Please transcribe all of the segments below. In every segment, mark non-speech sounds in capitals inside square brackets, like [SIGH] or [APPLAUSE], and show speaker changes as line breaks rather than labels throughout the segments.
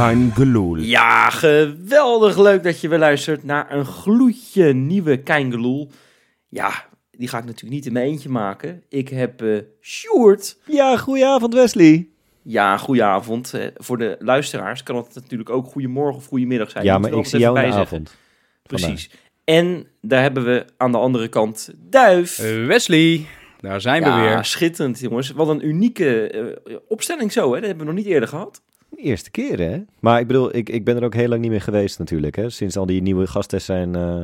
Kein Geloel.
Ja, geweldig leuk dat je weer luistert naar een gloedje nieuwe Keingeloel. Ja, die ga ik natuurlijk niet in mijn eentje maken. Ik heb eh Sjoerd.
Ja, goedenavond Wesley.
Ja, goedenavond. Eh, voor de luisteraars kan het natuurlijk ook goedemorgen of goedemiddag zijn.
Ja, maar ik zie jou in de
bij zeggen.
avond.
Precies. En daar hebben we aan de andere kant Duif.
Eh, Wesley, daar zijn we
ja,
weer.
schitterend jongens. Wat een unieke opstelling zo, hè? Dat hebben we nog niet eerder gehad.
Eerste keer, hè? Maar ik bedoel, ik, ik ben er ook heel lang niet meer geweest natuurlijk, hè? Sinds al die nieuwe gasten zijn, eh,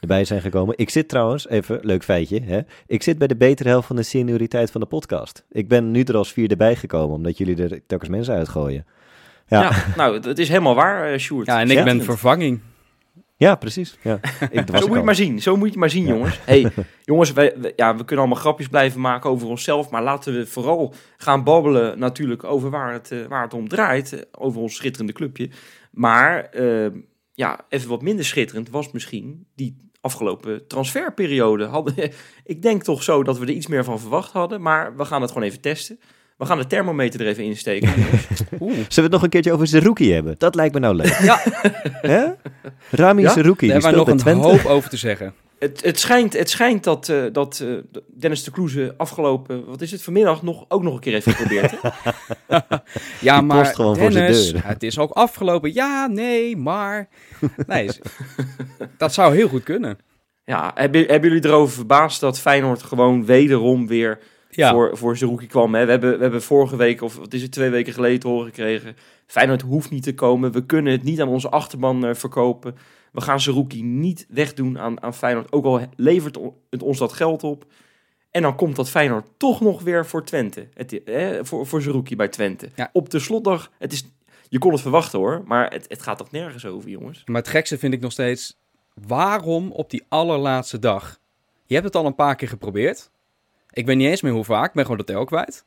erbij zijn gekomen. Ik zit trouwens, even, leuk feitje, hè? Ik zit bij de betere helft van de senioriteit van de podcast. Ik ben nu er als vierde bij gekomen, omdat jullie er telkens mensen uitgooien. Ja,
Ja, nou, het- is helemaal waar, eh Sjoerd.
Ja, en ik ben
Schitterend.
Vervanging.
precies. Ja. [LAUGHS] Ik,
Zo moet je het maar zien. Zo moet je het maar zien,
Ja.
jongens. [LAUGHS] Hey, jongens, wij, wij- ja, we kunnen allemaal grapjes blijven maken over onszelf. Maar laten we vooral gaan babbelen natuurlijk over waar het, eh, waar het om draait. eh, over ons schitterende clubje. Maar eh, ja, even wat minder schitterend was misschien die afgelopen transferperiode. Hadden, [LAUGHS] ik denk toch zo dat we er iets meer van verwacht hadden. Maar we gaan het gewoon even testen. We gaan de thermometer er even insteken. [LAUGHS]
Oeh.
Zullen we het nog een keertje over Zerouki hebben? Dat lijkt me nou leuk.
Ja, [LAUGHS]
Hè? Rami
Ja?
Zerouki,
daar hebben nog een
Twente.
hoop over te zeggen. [LAUGHS]
Het, het schijnt, het schijnt dat, eh, dat eh, Dennis de Kloeze afgelopen, wat is het, vanmiddag nog, ook nog een keer heeft geprobeerd.
Ja,
Die
maar Dennis,
deur.
het is ook afgelopen. Ja, nee, maar... Nee, dat zou heel goed kunnen.
Ja, hebben, hebben jullie erover verbaasd dat Feyenoord gewoon wederom weer
Ja,
voor, voor Zerouki kwam? Hè? We, hebben, we hebben vorige week, of wat is het, twee weken geleden te horen gekregen. Feyenoord hoeft niet te komen. We kunnen het niet aan onze achterban eh, verkopen. We gaan Zerouki niet wegdoen aan, aan Feyenoord. Ook al levert het ons dat geld op. En dan komt dat Feyenoord toch nog weer voor Twente. Het, hè, voor, voor bij Twente.
Ja.
Op de slotdag, het is, je kon het verwachten hoor. Maar het, het gaat toch nergens over, jongens?
maar het gekste vind ik nog steeds... Waarom op die allerlaatste dag? Je hebt het al een paar keer geprobeerd. Ik weet niet eens meer hoe vaak. Ik ben gewoon de tel kwijt.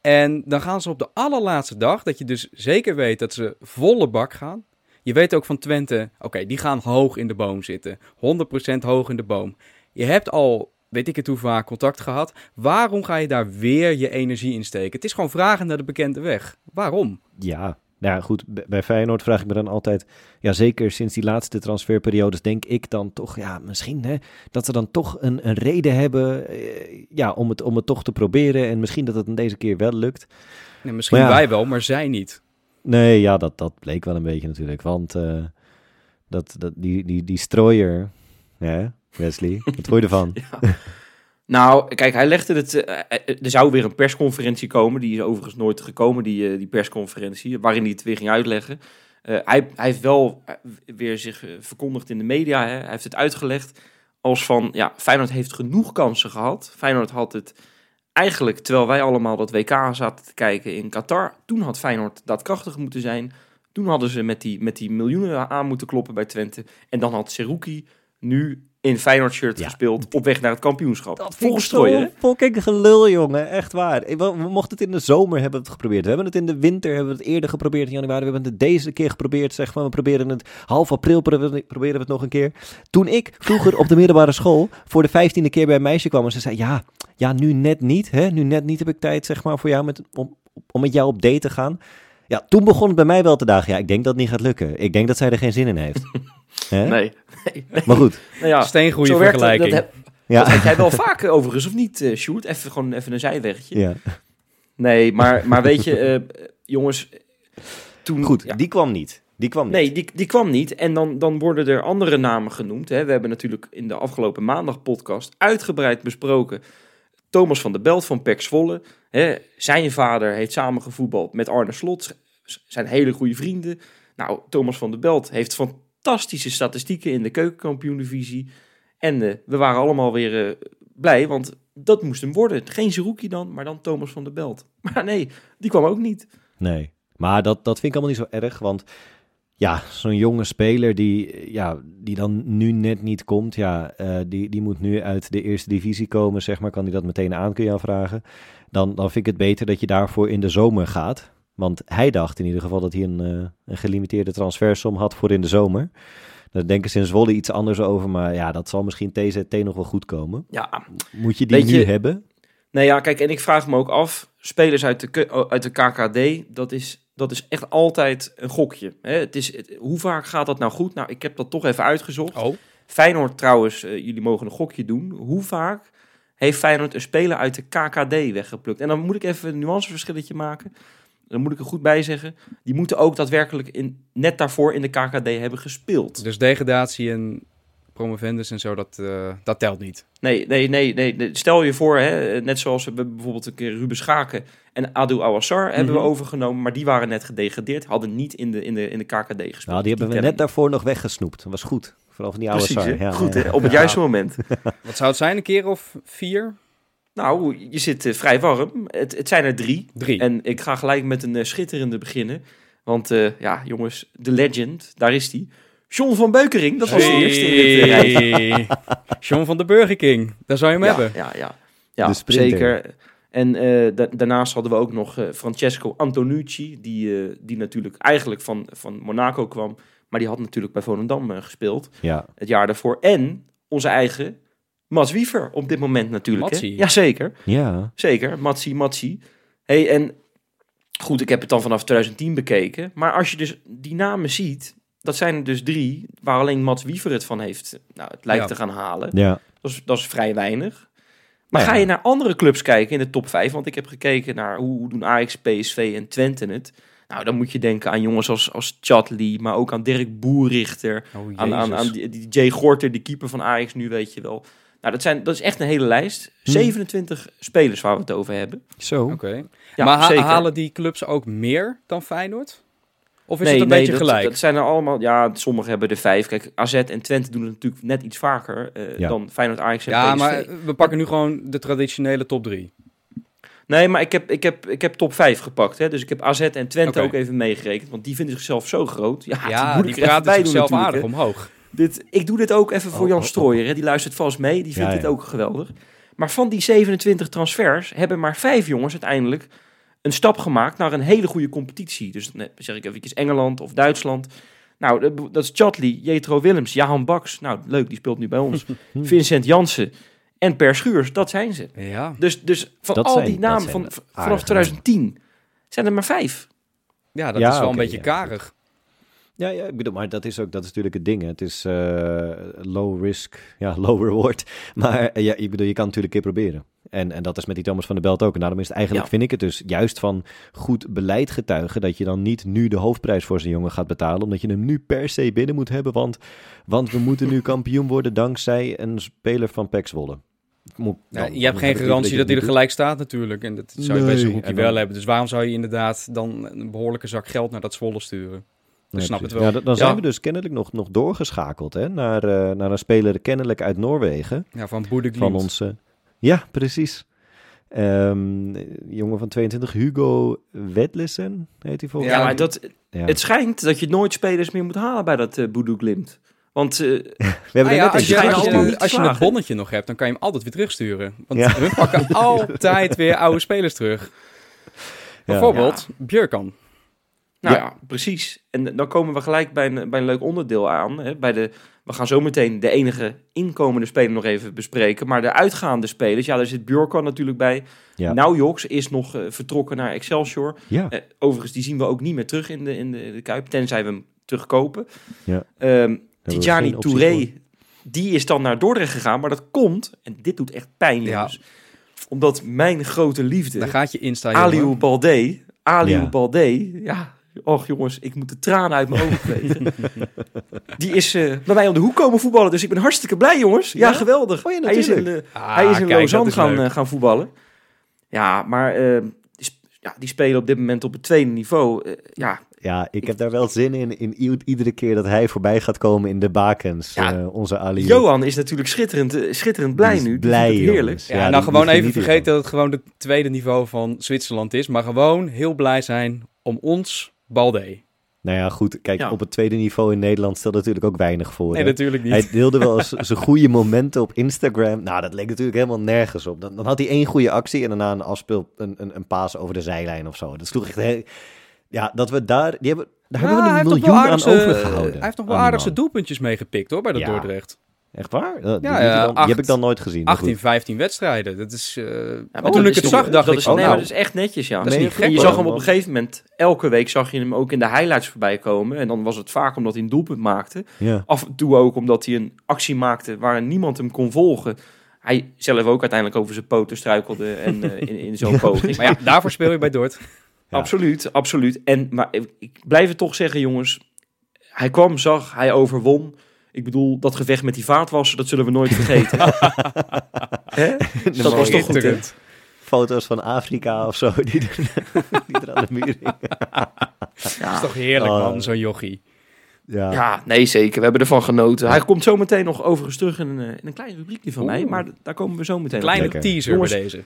En dan gaan ze op de allerlaatste dag, dat je dus zeker weet dat ze volle bak gaan. Je weet ook van Twente, oké, die gaan hoog in de boom zitten. 100% hoog in de boom. Je hebt al, weet ik het hoe vaak, contact gehad. Waarom ga je daar weer je energie in steken? Het is gewoon vragen naar de bekende weg. Waarom?
Ja, nou ja, goed. Bij Feyenoord vraag ik me dan altijd... Ja, zeker sinds die laatste transferperiodes denk ik dan toch... Ja, misschien hè, dat ze dan toch een, een reden hebben... eh, ja, om het, om het toch te proberen. En misschien dat het dan deze keer wel lukt.
Nee, misschien
Maar ja.
wij wel, maar zij niet.
Nee, ja, dat, dat bleek wel een beetje natuurlijk. Want eh, dat, dat, die, die, die strooier... Ja, Wesley, wat vond je ervan? [LAUGHS]
Nou, kijk, hij legde het. eh, eh, er zou weer een persconferentie komen. Die is overigens nooit gekomen, die, eh, die persconferentie. Waarin hij het weer ging uitleggen. Hij, hij heeft wel weer zich verkondigd in de media. Hè. Hij heeft het uitgelegd als van. Ja, Feyenoord heeft genoeg kansen gehad. Feyenoord had het eigenlijk, terwijl wij allemaal dat WK zaten te kijken in Qatar. Toen had Feyenoord daadkrachtig moeten zijn. Toen hadden ze met die, met die miljoenen aan moeten kloppen bij Twente. En dan had Seruki nu in Feyenoord shirt
Ja.
gespeeld op weg naar het kampioenschap.
Dat
hè?
fucking gelul, jongen. Echt waar. We mochten het in de zomer hebben we het geprobeerd. We hebben het in de winter hebben we het eerder geprobeerd in januari. We hebben het deze keer geprobeerd. Zeg maar, we proberen het half april proberen we proberen we het nog een keer. Toen ik vroeger op de middelbare school voor de vijftiende keer bij een meisje kwam en ze zei: Ja, ja nu net niet. Hè? Nu net niet heb ik tijd zeg maar, voor jou met, om, om met jou op date te gaan. Ja, toen begon het bij mij wel te dagen. Ja, ik denk dat het niet gaat lukken. Ik denk dat zij er geen zin in heeft. [LAUGHS] Hè?
Nee. nee, [LAUGHS] nee.
Maar goed.
Nou ja,
Steengoede
dat-
vergelijking.
Dat, heb,
Ja.
dat heb jij wel [LAUGHS] vaak overigens, of niet, eh Sjoerd? Even, gewoon even een zijweggetje.
ja.
Nee, maar, maar weet je, [LAUGHS] eh, jongens, toen...
Goed,
ja,
die kwam niet. Die kwam niet.
Nee, die, die kwam niet. En dan, dan worden er andere namen genoemd. Hè. We hebben natuurlijk in de afgelopen maandag podcast uitgebreid besproken. Thomas van der Belt van Pek Zwolle. Hè. Zijn vader heeft samen gevoetbald met Arne Slot. Zijn hele goede vrienden. Nou, Thomas van der Belt heeft fantastische statistieken in de keukenkampioen-divisie. En eh, we waren allemaal weer eh, blij, want dat moest hem worden. Geen Zerouki dan, maar dan Thomas van der Belt. [LAUGHS] Maar nee, die kwam ook niet.
Nee, maar dat, dat vind ik allemaal niet zo erg, want ja, zo'n jonge speler die, ja, die dan nu net niet komt, ja, eh, die, die moet nu uit de eerste divisie komen, zeg maar, kan hij dat meteen aan, kun je aanvragen. Dan, dan vind ik het beter dat je daarvoor in de zomer gaat. Want hij dacht in ieder geval dat hij een, eh, een gelimiteerde transfersom had voor in de zomer. Daar denken ze in Zwolle iets anders over, maar ja, dat zal misschien TZT nog wel goed komen.
Ja,
Moet je die
Weet
nu hebben?
Nou ja, kijk, en ik vraag me ook af, spelers uit de, K- uit de KKD, dat is, dat is echt altijd een gokje. Hè? Het is, het- hoe vaak gaat dat nou goed? Nou, ik heb dat toch even uitgezocht.
Oh,
Feyenoord trouwens, eh, jullie mogen een gokje doen. Hoe vaak heeft Feyenoord een speler uit de KKD weggeplukt? En dan moet ik even een nuanceverschilletje maken. Dan moet ik er goed bij zeggen. Die moeten ook daadwerkelijk in, net daarvoor in de KKD hebben gespeeld.
dus degradatie en promovendus en zo, dat, eh, dat telt niet.
Nee, nee, nee, nee. Stel je voor, hè, net zoals we bijvoorbeeld een keer Ruben Schaken en Adou Awassar hebben we
Mhm.
overgenomen. Maar die waren net gedegradeerd, hadden niet in de, in de, in de KKD gespeeld.
Nou, die hebben we
tellen
net daarvoor nog weggesnoept. Dat was goed. Vooral van die oude
Precies,
Sar.
hè?
Ja,
goed,
ja.
hè? op het
Ja.
juiste moment.
Wat zou het zijn, een keer of vier?
Nou, je zit eh, vrij warm. Het, het zijn er drie.
Drie.
En ik ga gelijk met een eh, schitterende beginnen. Want eh, ja, jongens, de legend, daar is die. John van Beukering, dat was de eerste in dit. [LAUGHS]
John van de Burger King, daar zou je hem
Ja,
hebben.
ja, ja. ja zeker. En eh, da- daarnaast hadden we ook nog Francesco Antonucci, die, eh, die natuurlijk eigenlijk van, van Monaco kwam. Maar die had natuurlijk bij Volendam gespeeld
Ja.
het jaar daarvoor. En onze eigen Mats Wiever op dit moment natuurlijk. hè?
Matsie.
Jazeker.
ja.
Zeker, Matsi, Matsi. Hey, en goed, ik heb het dan vanaf 2010 bekeken. Maar als je dus die namen ziet, dat zijn er dus drie waar alleen Mats Wiever het van heeft. Nou, het lijkt
Ja.
te gaan halen.
Ja.
Dat is, dat is vrij weinig. Maar
Ja.
ga je naar andere clubs kijken in de top 5, want ik heb gekeken naar hoe, doen Ajax, PSV en Twente het. Nou, dan moet je denken aan jongens als, als Chatley, maar ook aan Dirk Boerrichter.
Oh,
Aan, aan, aan die, die Jay Gorter, de keeper van Ajax nu, weet je wel. Nou, dat, zijn, dat is echt een hele lijst.
Hm.
27 spelers waar we het over hebben.
Zo.
Oké.
Ja,
maar ha-
zeker.
halen die clubs ook meer dan Feyenoord? Of is
nee,
het een
nee,
beetje
dat,
gelijk?
Dat zijn er allemaal, ja, sommigen hebben er vijf. Kijk, AZ en Twente doen het natuurlijk net iets vaker eh,
Ja.
dan Feyenoord, Ajax en
ja,
PSV.
maar we pakken nu gewoon de traditionele top drie.
Nee, maar ik heb, ik heb, ik heb top 5 gepakt. Hè? Dus ik heb AZ en Twente ook even meegerekend. Want die vinden zichzelf zo groot. Ja,
Ja,
moet
die
ik even
praten
bij doen
zichzelf aardig
hè.
omhoog.
Dit, ik doe dit ook even voor
Oh,
Jan
oh, oh.
Strooijer. Hè? Die luistert vast mee. Die vindt
Ja,
dit
ja.
ook geweldig. Maar van die 27 transfers hebben maar vijf jongens uiteindelijk een stap gemaakt naar een hele goede competitie. Dus zeg ik eventjes Engeland of Duitsland. Nou, dat- is Chatley, Jetro Willems, Jahan Baks. Nou, leuk, die speelt nu bij ons. [LAUGHS] Vincent Jansen en Per Schuurs, dat zijn ze.
Ja.
Dus, dus van
Dat
al
zijn-
die namen van, vanaf 2010 zijn er maar vijf.
ja, dat
Ja,
is wel een beetje
ja.
karig.
Ja, ja, ik bedoel, maar dat is ook dat is natuurlijk het ding. hè. Het is eh, low risk, ja, [LAUGHS] low reward. Maar eh, ja, ik bedoel, je kan natuurlijk een keer proberen. En, en dat is met die Thomas van der Belt ook. En daarom is het eigenlijk,
Ja.
vind ik het dus juist van goed beleid getuigen... dat je dan niet nu de hoofdprijs voor zijn jongen gaat betalen... omdat je hem nu per se binnen moet hebben. Want, want we moeten nu [LAUGHS] kampioen worden dankzij een speler van PEC Zwolle. Moet-
Ja, je hebt geen garantie dat hij er gelijk staat natuurlijk. En dat zou je bij zo'n hoekje wel hebben. Dus waarom zou je inderdaad dan een behoorlijke zak geld naar dat Zwolle sturen?
Nee,
snap het wel.
Ja, dan- dan
Ja.
zijn we dus kennelijk nog, nog doorgeschakeld hè, naar, eh, naar een speler kennelijk uit Noorwegen.
Ja, van Boede
van onze. Ja, precies. Ehm, jongen van 22, Hugo Wedlissen heet hij volgens
Ja, maar dat,
Ja.
het schijnt dat je nooit spelers meer moet halen bij dat eh Boedoe Glimt. Want eh, [LAUGHS]
We hebben
Ah ja,
net
als je, als, je, als je een bonnetje nog hebt, dan kan je hem altijd weer terugsturen. Want
Ja.
we pakken [LAUGHS] altijd weer oude spelers terug. Bijvoorbeeld Björkan.
Nou
Ja.
precies. En dan komen we gelijk bij een, bij een leuk onderdeel aan. Hè, bij de, we gaan zo meteen de enige inkomende speler nog even bespreken. Maar de uitgaande spelers, ja, daar zit Bjorkan natuurlijk bij.
Ja.
Nou, Joks is nog eh, vertrokken naar Excelsior.
Ja,
Eh, overigens, die zien we ook niet meer terug in de, in de, de Kuip, tenzij we hem terugkopen.
Ja.
Ehm
we
Tijani Touré, die is dan naar Dordrecht gegaan. Maar dat komt, en dit doet echt pijn,
Ja.
jongens. Omdat mijn grote liefde,
Daar gaat je Insta,
Aliou. Balde, Aliou
Ja.
Balde, ja... Och jongens, ik moet de tranen uit mijn ogen vegen. [LAUGHS] Die is eh, bij mij om de hoek komen voetballen. Dus ik ben hartstikke blij, jongens. Ja,
Ja?
geweldig.
Oh ja,
hij is in,
natuurlijk.
eh,
Ah,
hij is in
kijk,
Lausanne
is
gaan, eh, gaan voetballen. Ja, maar eh, die, sp- ja, die spelen op dit moment op het tweede niveau. Ja,
ja, ik heb daar wel zin in, in iedere keer dat hij voorbij gaat komen in de bakens.
Ja.
eh, onze Ali.
Johan is natuurlijk schitterend, schitterend blij nu.
Blij,
heerlijk.
Ja,
Ja,
nou
die-
gewoon
die
even vergeten dat het gewoon het tweede niveau van Zwitserland is. Maar gewoon heel blij zijn om ons Balde.
Nou ja, goed. Kijk,
Ja.
op het tweede niveau in Nederland stelt natuurlijk ook weinig voor.
Nee,
hè.
natuurlijk niet.
Hij deelde wel eens zijn goede momenten op Instagram. Nou, dat leek natuurlijk helemaal nergens op. Dan, dan had hij één goede actie en daarna een afspeel, een, een, een paas over de zijlijn of zo. Dat sloeg echt... Heel, ja, dat we daar... Die hebben, daar
Ja,
hebben we een miljoen aan overgehouden.
Hij heeft nog wel aardig zijn doelpuntjes meegepikt hoor, bij dat
Ja.
Dordrecht.
Echt waar? Dat- die,
Ja,
je die heb ik dan nooit gezien. maar
18,
goed.
15 wedstrijden. Dat is... eh,
Ja,
toen
dat
ik
is
het zag, dacht
dat
ik...
is,
oh,
nee,
nou,
maar dat is echt netjes, ja.
Dat is
Nee,
niet
ik-
gek,
En je
hoor.
zag hem op een gegeven moment, elke week zag je hem ook in de highlights voorbij komen. En dan was het vaak omdat hij een doelpunt maakte.
Ja.
Af en toe ook omdat hij een actie maakte waar niemand hem kon volgen. Hij zelf ook uiteindelijk over zijn poten struikelde en eh, in, in zo'n [LAUGHS] poging.
Maar ja, daarvoor speel ik bij Dort. [LAUGHS]
Ja.
Absoluut, absoluut. En, maar ik, ik blijf het toch zeggen, jongens. Hij kwam, zag, hij overwon. Ik bedoel, dat gevecht met die vaatwasser, dat zullen we nooit vergeten. [LAUGHS] Dat was toch goed, hè?
Foto's van Afrika of zo, die er, [LAUGHS] die er aan de muur hingen.
Dat is toch heerlijk,
Oh.
man, zo'n jochie.
Ja.
Ja, nee, zeker. We hebben ervan genoten. Hij komt zo meteen nog overigens terug in een, eh, in een klein rubriekje van mij. Maar daar komen we zo meteen op.
Kleine
Lekker.
teaser
Jongens,
bij deze.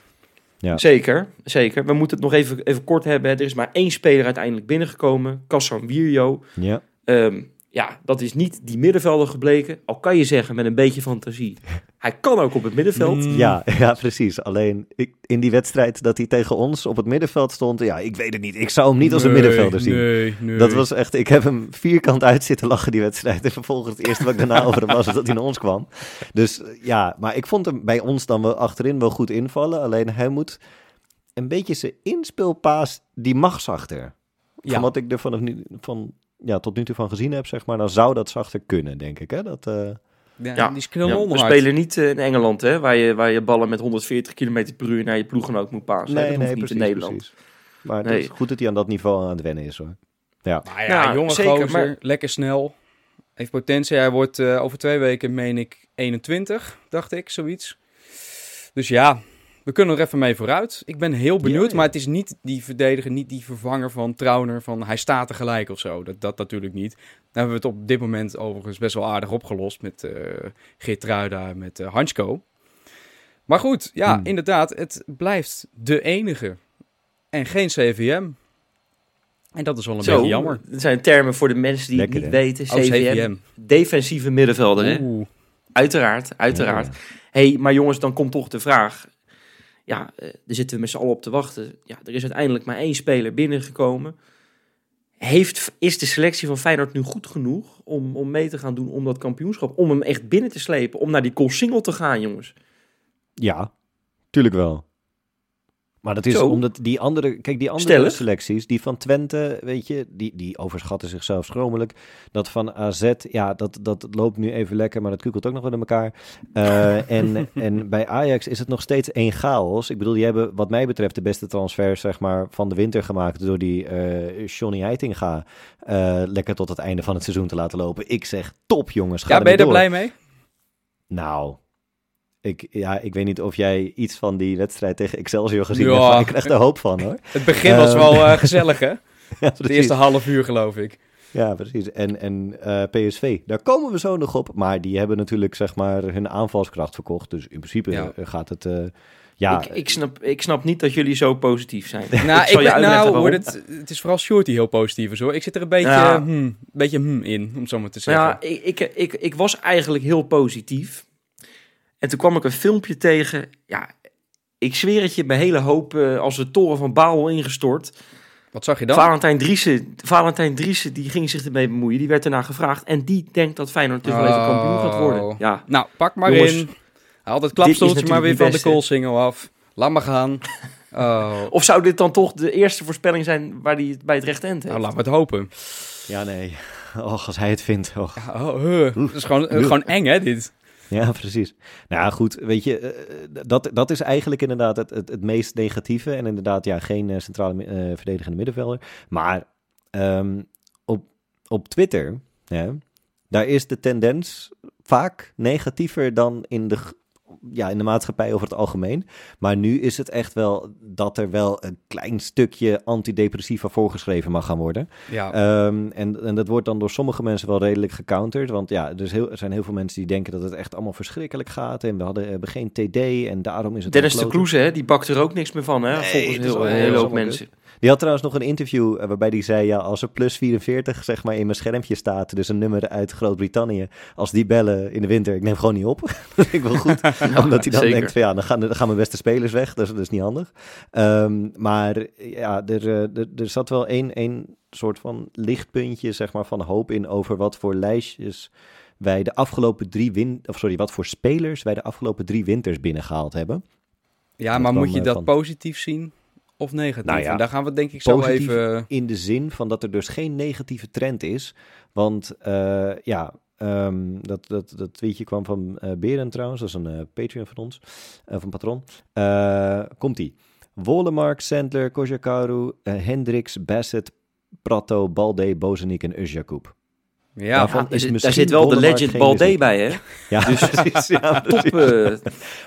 Ja.
Zeker, zeker. We moeten het nog even, even kort hebben. Er is maar één speler uiteindelijk binnengekomen. Kassan Wierjo.
Ja.
Ehm, ja, dat is niet die middenvelder gebleken. Al kan je zeggen met een beetje fantasie. Hij kan ook op het middenveld.
Mm.
Ja, [LAUGHS] ja, precies. Alleen ik, in die wedstrijd dat hij tegen ons op het middenveld stond, ja, ik weet het niet. Ik zou hem niet als een
Nee,
middenvelder zien.
Nee, nee.
Dat was echt, ik heb hem vierkant uit zitten lachen die wedstrijd. En vervolgens het eerste wat ik daarna [LAUGHS] over hem was, was dat hij naar ons kwam. Dus eh, ja, maar ik vond hem bij ons dan wel achterin wel goed invallen. Alleen hij moet een beetje zijn inspeelpaas, die mag zachter.
Ja.
Van wat ik er vanaf nu, van, ja, tot nu toe van gezien heb, zeg maar, dan zou dat zachter kunnen, denk ik. Hè? Dat, eh,
Ja,
Ja,
die
Ja, we spelen niet eh, in Engeland, hè, waar, je, waar je ballen met 140 km per uur naar je ploeggenoot moet passen. hè.
nee,
dat
nee, precies,
in Nederland.
precies. Maar
Nee.
het is goed dat hij aan dat niveau aan het wennen is, hoor. Ja,
Maar ja,
Ja,
jonge
zeker,
gozer,
maar-
lekker snel. Heeft potentie. Hij wordt eh, over twee weken, meen ik, 21, dacht ik, zoiets. Dus ja, we kunnen er even mee vooruit. Ik ben heel benieuwd,
Ja, ja.
maar het is niet die verdediger, niet die vervanger van Trauner, van hij staat tegelijk of zo. Dat, dat natuurlijk niet. Dan hebben we het op dit moment overigens best wel aardig opgelost met eh Geertruida, met Hansko. Maar goed, ja,
Hmm.
inderdaad, het blijft de enige. En geen CVM. En dat is wel een
Zo,
beetje jammer.
Dat zijn termen voor de mensen die
Lekker,
het
hè?
niet weten.
Oh,
CVM, defensieve middenvelder, hè?
Oeh.
Uiteraard, uiteraard.
Ja.
hey, maar jongens, dan komt toch de vraag. Ja, eh, daar zitten we met z'n allen op te wachten. Ja, er is uiteindelijk maar één speler binnengekomen. Heeft, is de selectie van Feyenoord nu goed genoeg om, om mee te gaan doen om dat kampioenschap? Om hem echt binnen te slepen, om naar die single te gaan, jongens.
Ja, tuurlijk wel. Maar dat is
Zo.
omdat die andere, kijk, die andere
Stellig.
selecties, die van Twente, weet je, die, die overschatten zichzelf schromelijk. Dat van AZ, ja, dat, dat loopt nu even lekker, maar dat kukelt ook nog wel in elkaar. Eh, en, [LAUGHS] en bij Ajax is het nog steeds één chaos. Ik bedoel, die hebben wat mij betreft de beste transfers, zeg maar, van de winter gemaakt door die eh Johnny Heitinga eh, lekker tot het einde van het seizoen te laten lopen. Ik zeg, top jongens, ga
Ja, ben je er
door.
blij mee?
Nou, ik, ja, ik weet niet of jij iets van die wedstrijd tegen Excelsior gezien
Ja.
hebt, maar ik krijg er hoop van hoor.
Het begin was
Ehm.
wel eh, gezellig, hè? [LAUGHS]
Ja,
Het eerste half uur, geloof ik.
Ja, precies. En, en eh, PSV, daar komen we zo nog op. Maar die hebben natuurlijk zeg maar hun aanvalskracht verkocht. Dus in principe
Ja.
eh, gaat het... eh, ja,
ik, ik, snap, ik snap niet dat jullie zo positief zijn. [LAUGHS]
Nou,
ik
ik
zal je
ben,
uitleggen
nou wordt het, het is vooral Short die heel positief is, hoor. Ik zit er een beetje,
Ja.
hmm, beetje hmm in, om het zo maar te zeggen.
Ja, ik, ik, ik, ik was eigenlijk heel positief. En toen kwam ik een filmpje tegen. Ja, ik zweer het je, mijn hele hoop eh, als de toren van Babel ingestort.
Wat zag je dan?
Valentijn Driessen, Valentijn Driessen, die ging zich ermee bemoeien. Die werd ernaar gevraagd. En die denkt dat Feyenoord dus wel even kampioen gaat worden.
Oh.
Ja,
Nou, pak maar
Jongens,
in. Haal het klapstoeltje maar weer van de koolsingel af. Laat maar gaan. [LAUGHS] Oh.
Of zou dit dan toch de eerste voorspelling zijn waar hij het bij het rechte eind heeft?
Nou, laten we het hopen.
ja, nee. [LAUGHS] Och, als hij het vindt. Och.
Ja, oh. Dat is gewoon, gewoon eng, hè, dit? [LAUGHS]
Ja, precies. Nou goed, weet je, eh, dat, dat is eigenlijk inderdaad het, het, het meest negatieve. En inderdaad, ja, geen eh, centrale eh, verdedigende middenvelder. Maar ehm, op, op Twitter, ja, daar is de tendens vaak negatiever dan in de, ja, in de maatschappij over het algemeen. Maar nu is het echt wel dat er wel een klein stukje antidepressiva voorgeschreven mag gaan worden.
Ja.
Ehm, en, en dat wordt dan door sommige mensen wel redelijk gecounterd. Want ja, er, heel, er zijn heel veel mensen die denken dat het echt allemaal verschrikkelijk gaat. En we hadden, hebben geen TD en daarom is het...
Dennis de Kloeze, hè, die bakt er ook niks meer van, hè?
Nee,
volgens heel,
heel
hoop mensen.
Die had trouwens nog een interview eh, waarbij hij zei... ja, als er plus 44 zeg maar in mijn schermpje staat... dus een nummer uit Groot-Brittannië... als die bellen in de winter, ik neem gewoon niet op. [LAUGHS] dat vind ik wel goed. [LAUGHS] Omdat hij dan
zeker.
denkt van ja, dan gaan, dan gaan mijn beste spelers weg. Dat is, dat is niet handig. Ehm, maar ja, er, eh, er, er zat wel één, één soort van lichtpuntje zeg maar, van hoop in... over wat voor lijstjes wij de afgelopen drie win of sorry, wat voor spelers wij de afgelopen drie winters binnengehaald hebben.
Ja, maar moet je
eh,
dat
van-
positief zien of negatief?
Nou ja,
en daar gaan we denk ik zo even...
In de zin van dat er dus geen negatieve trend is. Want eh, ja, ehm, dat, dat, dat tweetje kwam van eh Beren trouwens. Dat is een eh, Patreon van ons, van Patron. Eh, Komt-ie. Wolemark, Sandler, Kojakaru, Hendricks, Bassett, Prato, Balde, Bozenik en Uzjakub.
Ja,
daarvan
Ja,
is
daar zit wel de legend Balde bij, hè?
Ja, [LAUGHS]
Dus- [LAUGHS]
precies. Ja,
Top.
precies.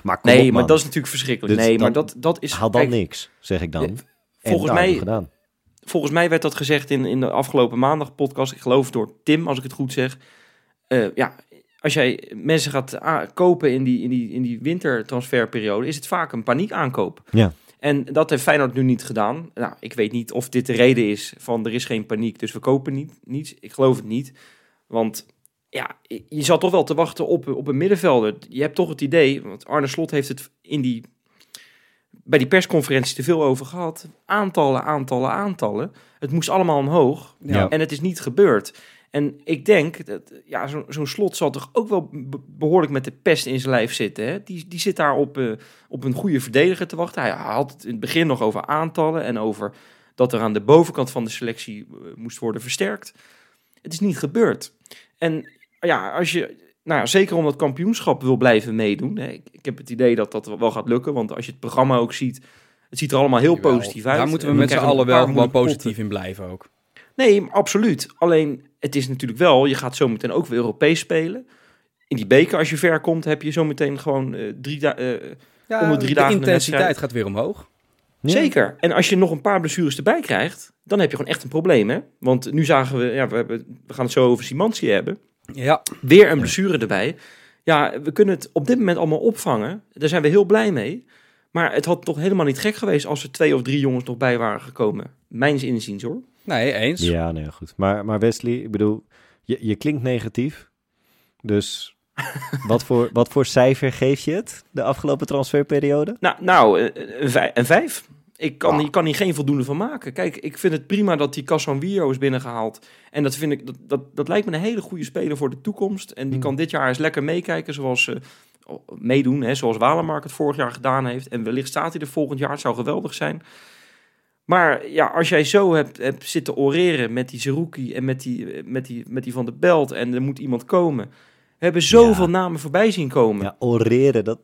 Maar kom
nee,
op,
maar dat is natuurlijk verschrikkelijk.
Dus
nee,
dan-
maar dat, dat is...
Haal dan
kijk,
niks, zeg ik dan. En
volgens mij-
gedaan.
Volgens mij werd dat gezegd in, in de afgelopen maandag podcast. Ik geloof door Tim, als ik het goed zeg. Eh, ja, als jij mensen gaat kopen in die, in, die, in die wintertransferperiode, is het vaak een paniekaankoop.
Ja.
En dat heeft Feyenoord nu niet gedaan. Nou, ik weet niet of dit de reden is van er is geen paniek, dus we kopen niet, niets. Ik geloof het niet. Want ja, je zat toch wel te wachten op, op een middenvelder. Je hebt toch het idee, want Arne Slot heeft het in die, bij die persconferentie te veel over gehad. Aantallen, aantallen, aantallen. Het moest allemaal omhoog.
Ja.
En het is niet gebeurd. En ik denk, dat, ja, zo- zo'n slot zal toch ook wel be- behoorlijk met de pest in zijn lijf zitten. Hè? Die, die zit daar op, eh, op een goede verdediger te wachten. Hij had het in het begin nog over aantallen en over dat er aan de bovenkant van de selectie eh, moest worden versterkt. Het is niet gebeurd. En ja, als je, nou ja, zeker om dat kampioenschap wil blijven meedoen. Hè, ik, ik heb het idee dat dat wel gaat lukken, want als je het programma ook ziet, het ziet er allemaal heel
Jawel,
positief uit.
Daar moeten we met z'n allen wel,
moeilijke
positief in blijven ook.
Nee, absoluut. Alleen, het is natuurlijk wel, je gaat zometeen ook weer Europees spelen. In die beker, als je ver komt, heb je zometeen gewoon eh, drie dagen.
Ja,
Om de drie
de
dagen een
intensiteit gaat weer omhoog.
Ja.
Zeker. En als je nog een paar blessures erbij krijgt, dan heb je gewoon echt een probleem. Hè? Want nu zagen we, ja, we, hebben, we gaan het zo over Simanski hebben.
Ja,
Weer een blessure erbij. Ja, we kunnen het op dit moment allemaal opvangen. Daar zijn we heel blij mee. Maar het had toch helemaal niet gek geweest als er twee of drie jongens nog bij waren gekomen. Mijns inziens hoor.
nee, eens.
Ja, nee, goed. Maar, maar Wesley, ik bedoel, je, je klinkt negatief. Dus [LAUGHS] wat voor, wat voor cijfer geef je het de afgelopen transferperiode?
Nou, nou eh, een, vij- een vijf. Ik kan,
Ah.
hier kan hier geen voldoende van maken. Kijk, ik vind het prima dat die Casanviro is binnengehaald. En dat, vind ik, dat, dat, dat lijkt me een hele goede speler voor de toekomst. En die
Hmm.
kan dit jaar eens lekker meekijken, zoals eh, meedoen, hè, zoals Walemark het vorig jaar gedaan heeft. En wellicht staat hij er volgend jaar. Het zou geweldig zijn. Maar ja, als jij zo hebt, hebt zitten oreren met die Zerouki en met die, met, die, met die Van de Belt en er moet iemand komen. We hebben zoveel
Ja.
namen voorbij zien komen.
Ja, oreren, dat...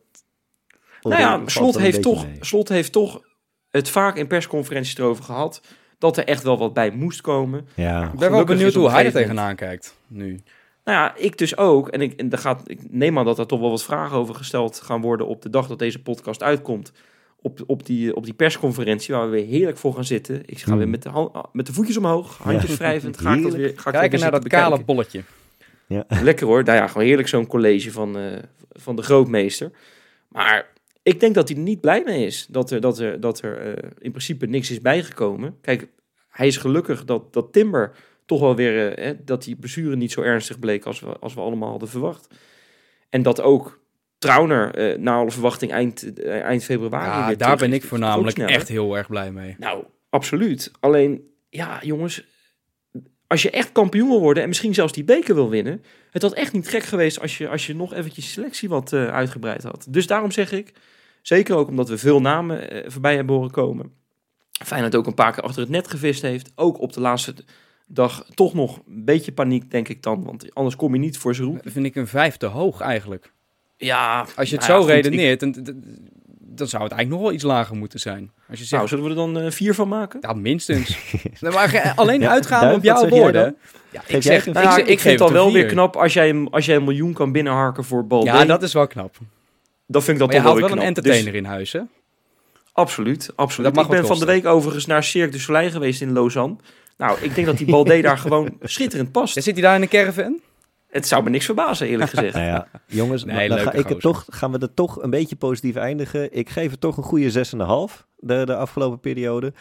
Nou ja, Slot heeft, toch,
mee.
Slot heeft toch het vaak in persconferenties erover gehad. Dat er echt wel wat bij moest komen.
Ja,
Ik ben wel benieuwd hoe hij er tegenaan kijkt nu.
Nou ja, ik dus ook. En ik, en daar gaat, ik neem aan dat er toch wel wat vragen over gesteld gaan worden op de dag dat deze podcast uitkomt. Op, op, die, op die persconferentie waar we weer heerlijk voor gaan zitten. Ik ga
Hmm.
weer met de, hand- met de voetjes omhoog, handjes
Ja.
wrijvend. Ga ik dat weer, ga
Kijken
weer
naar dat
zitten
kale
bekijken.
bolletje. [LAUGHS]
Lekker hoor. Nou ja, gewoon heerlijk zo'n college van, eh, van de grootmeester. Maar ik denk dat hij er niet blij mee is. Dat er, dat er, dat er eh, in principe niks is bijgekomen. Kijk, hij is gelukkig dat, dat Timber toch wel weer... eh, dat die blessure niet zo ernstig bleek als we, als we allemaal hadden verwacht. En dat ook Trauner eh na alle verwachting eind, eh, eind februari
Ja,
weer
daar ben ik
Dat
voornamelijk echt heel erg blij mee.
Nou, absoluut. Alleen, ja, jongens, als je echt kampioen wil worden en misschien zelfs die beker wil winnen, het had echt niet gek geweest als je, als je nog eventjes je selectie wat eh, uitgebreid had. Dus daarom zeg ik, zeker ook omdat we veel namen voorbij hebben horen komen. Feyenoord ook een paar keer achter het net gevist heeft. Ook op de laatste dag toch nog een beetje paniek, denk ik dan. Want anders kom je niet voor zijn roep.
Vind ik een vijf te hoog eigenlijk.
Ja,
Als je het
nou ja,
zo redeneert, dan, dan- dan zou het eigenlijk nog wel iets lager moeten zijn. Als je zegt,
Nou, zullen we er dan eh, vier van maken?
ja, minstens. [LAUGHS] Nee, maar alleen
Ja,
uitgaan op jouw woorden. Ja, ik zeg, ik,
Nou ik,
ik
vind het al wel weer knap als jij, een- als jij een miljoen kan binnenharken voor Balde.
Ja, dat is wel knap.
dat vind ik dat
Maar
toch wel
haalt
weer
wel een
knap.
entertainer
Dus-
in huis, hè?
Absoluut, absoluut.
Dat mag
ik ben van de week overigens naar Cirque du Soleil geweest in Lausanne. Nou, ik denk dat die Balde daar [LAUGHS] gewoon schitterend past.
Zit hij daar in een caravan?
Het zou me niks verbazen, eerlijk gezegd.
Nou ja, jongens,
Nee,
dan ga
leuke
ik het toch, gaan we het toch een beetje positief eindigen. Ik geef het toch een goede 6,5 de, de afgelopen periode.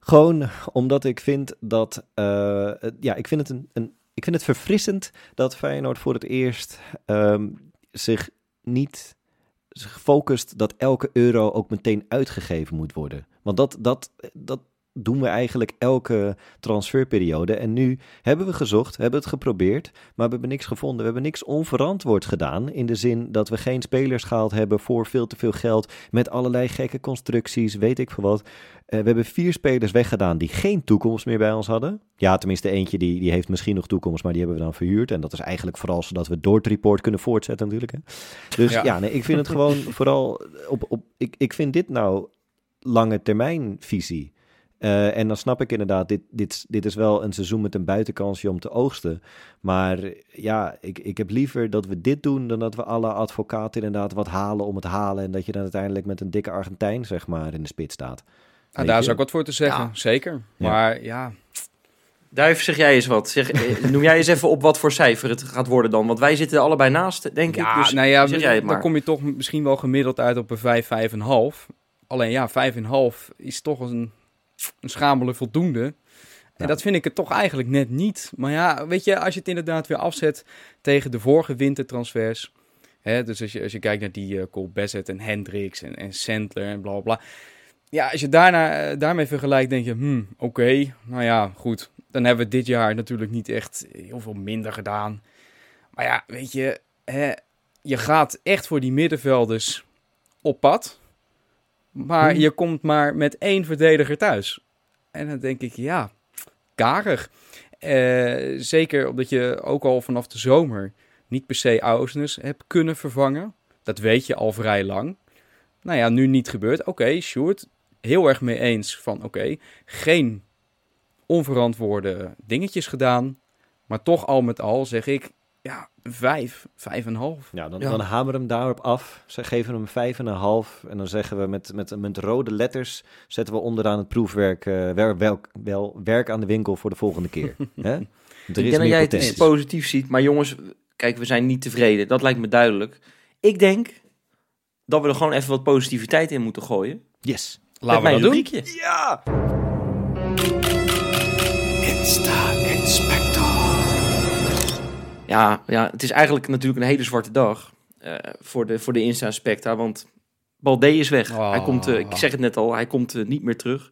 Gewoon omdat ik vind dat, eh, ja, ik vind het een, een, ik vind het verfrissend dat Feyenoord voor het eerst ehm, zich niet zich focust dat elke euro ook meteen uitgegeven moet worden. Want dat, dat, dat, doen we eigenlijk elke transferperiode. En nu hebben we gezocht, hebben het geprobeerd, maar we hebben niks gevonden. We hebben niks onverantwoord gedaan. In de zin dat we geen spelers gehaald hebben voor veel te veel geld. Met allerlei gekke constructies, weet ik veel wat. Eh, we hebben vier spelers weggedaan die geen toekomst meer bij ons hadden. Ja, tenminste eentje die, die heeft misschien nog toekomst, maar die hebben we dan verhuurd. En dat is eigenlijk vooral zodat we door het report kunnen voortzetten natuurlijk. Hè. Dus ja,
Ja.
nee, ik vind het gewoon [LAUGHS] vooral op... op ik, ik vind dit nou lange termijn visie. Eh, en dan snap ik inderdaad, dit, dit, dit is wel een seizoen met een buitenkansje om te oogsten. Maar ja, ik, ik heb liever dat we dit doen dan dat we alle advocaten inderdaad wat halen om het halen. En dat je dan uiteindelijk met een dikke Argentijn, zeg maar, in de spits staat.
Nou,
Weet
daar zou ik wat voor te zeggen,
Ja.
zeker.
Ja.
Maar ja,
Duif, zeg jij eens wat. Zeg, eh, noem jij eens even op wat voor cijfer het gaat worden dan. Want wij zitten er allebei naast, denk
ja,
ik. Dus
nou ja,
zeg jij het
dan kom je toch misschien wel gemiddeld uit op een 5, 5,5. Alleen ja, 5,5 is toch een, een schamele voldoende. En dat vind ik het toch eigenlijk net niet. Maar ja, weet je, als je het inderdaad weer afzet tegen de vorige wintertransfers. Hè, dus als je, als je kijkt naar die eh Cole Bassett en Hendricks en, en Sandler en bla bla bla. Ja, als je daarna, eh, daarmee vergelijkt, denk je, hmm, oké, nou ja, goed. Dan hebben we dit jaar natuurlijk niet echt heel veel minder gedaan. Maar ja, weet je, hè, je gaat echt voor die middenvelders op pad. Maar
Hmm.
je komt maar met één verdediger thuis. En dan denk ik, ja, karig. Eh, zeker omdat je ook al vanaf de zomer niet per se Ausnes hebt kunnen vervangen. Dat weet je al vrij lang. Nou ja, nu niet gebeurd. Oké, Sjoerd, heel erg mee eens van oké, geen onverantwoorde dingetjes gedaan. Maar toch al met al zeg ik, ja, vijf, vijf en een half.
Ja, dan,
Ja.
dan hameren we hem daarop af. Ze geven hem vijf en een half. En dan zeggen we met, met, met rode letters... zetten we onderaan het proefwerk... eh, wel, wel, wel werk aan de winkel voor de volgende keer. [LAUGHS] Hè? Er
Ik
is
denk dat jij het
potentie.
positief ziet. Maar jongens, kijk, we zijn niet tevreden. Dat lijkt me duidelijk. Ik denk dat we er gewoon even wat positiviteit in moeten gooien.
Yes.
Laten
Met
we dat doen.
Ja!
Ja, ja, het is eigenlijk natuurlijk een hele zwarte dag eh, voor de, voor de Insta-Specta. Want Balde is weg.
Oh.
Hij komt, eh, ik zeg het net al, hij komt eh, niet meer terug.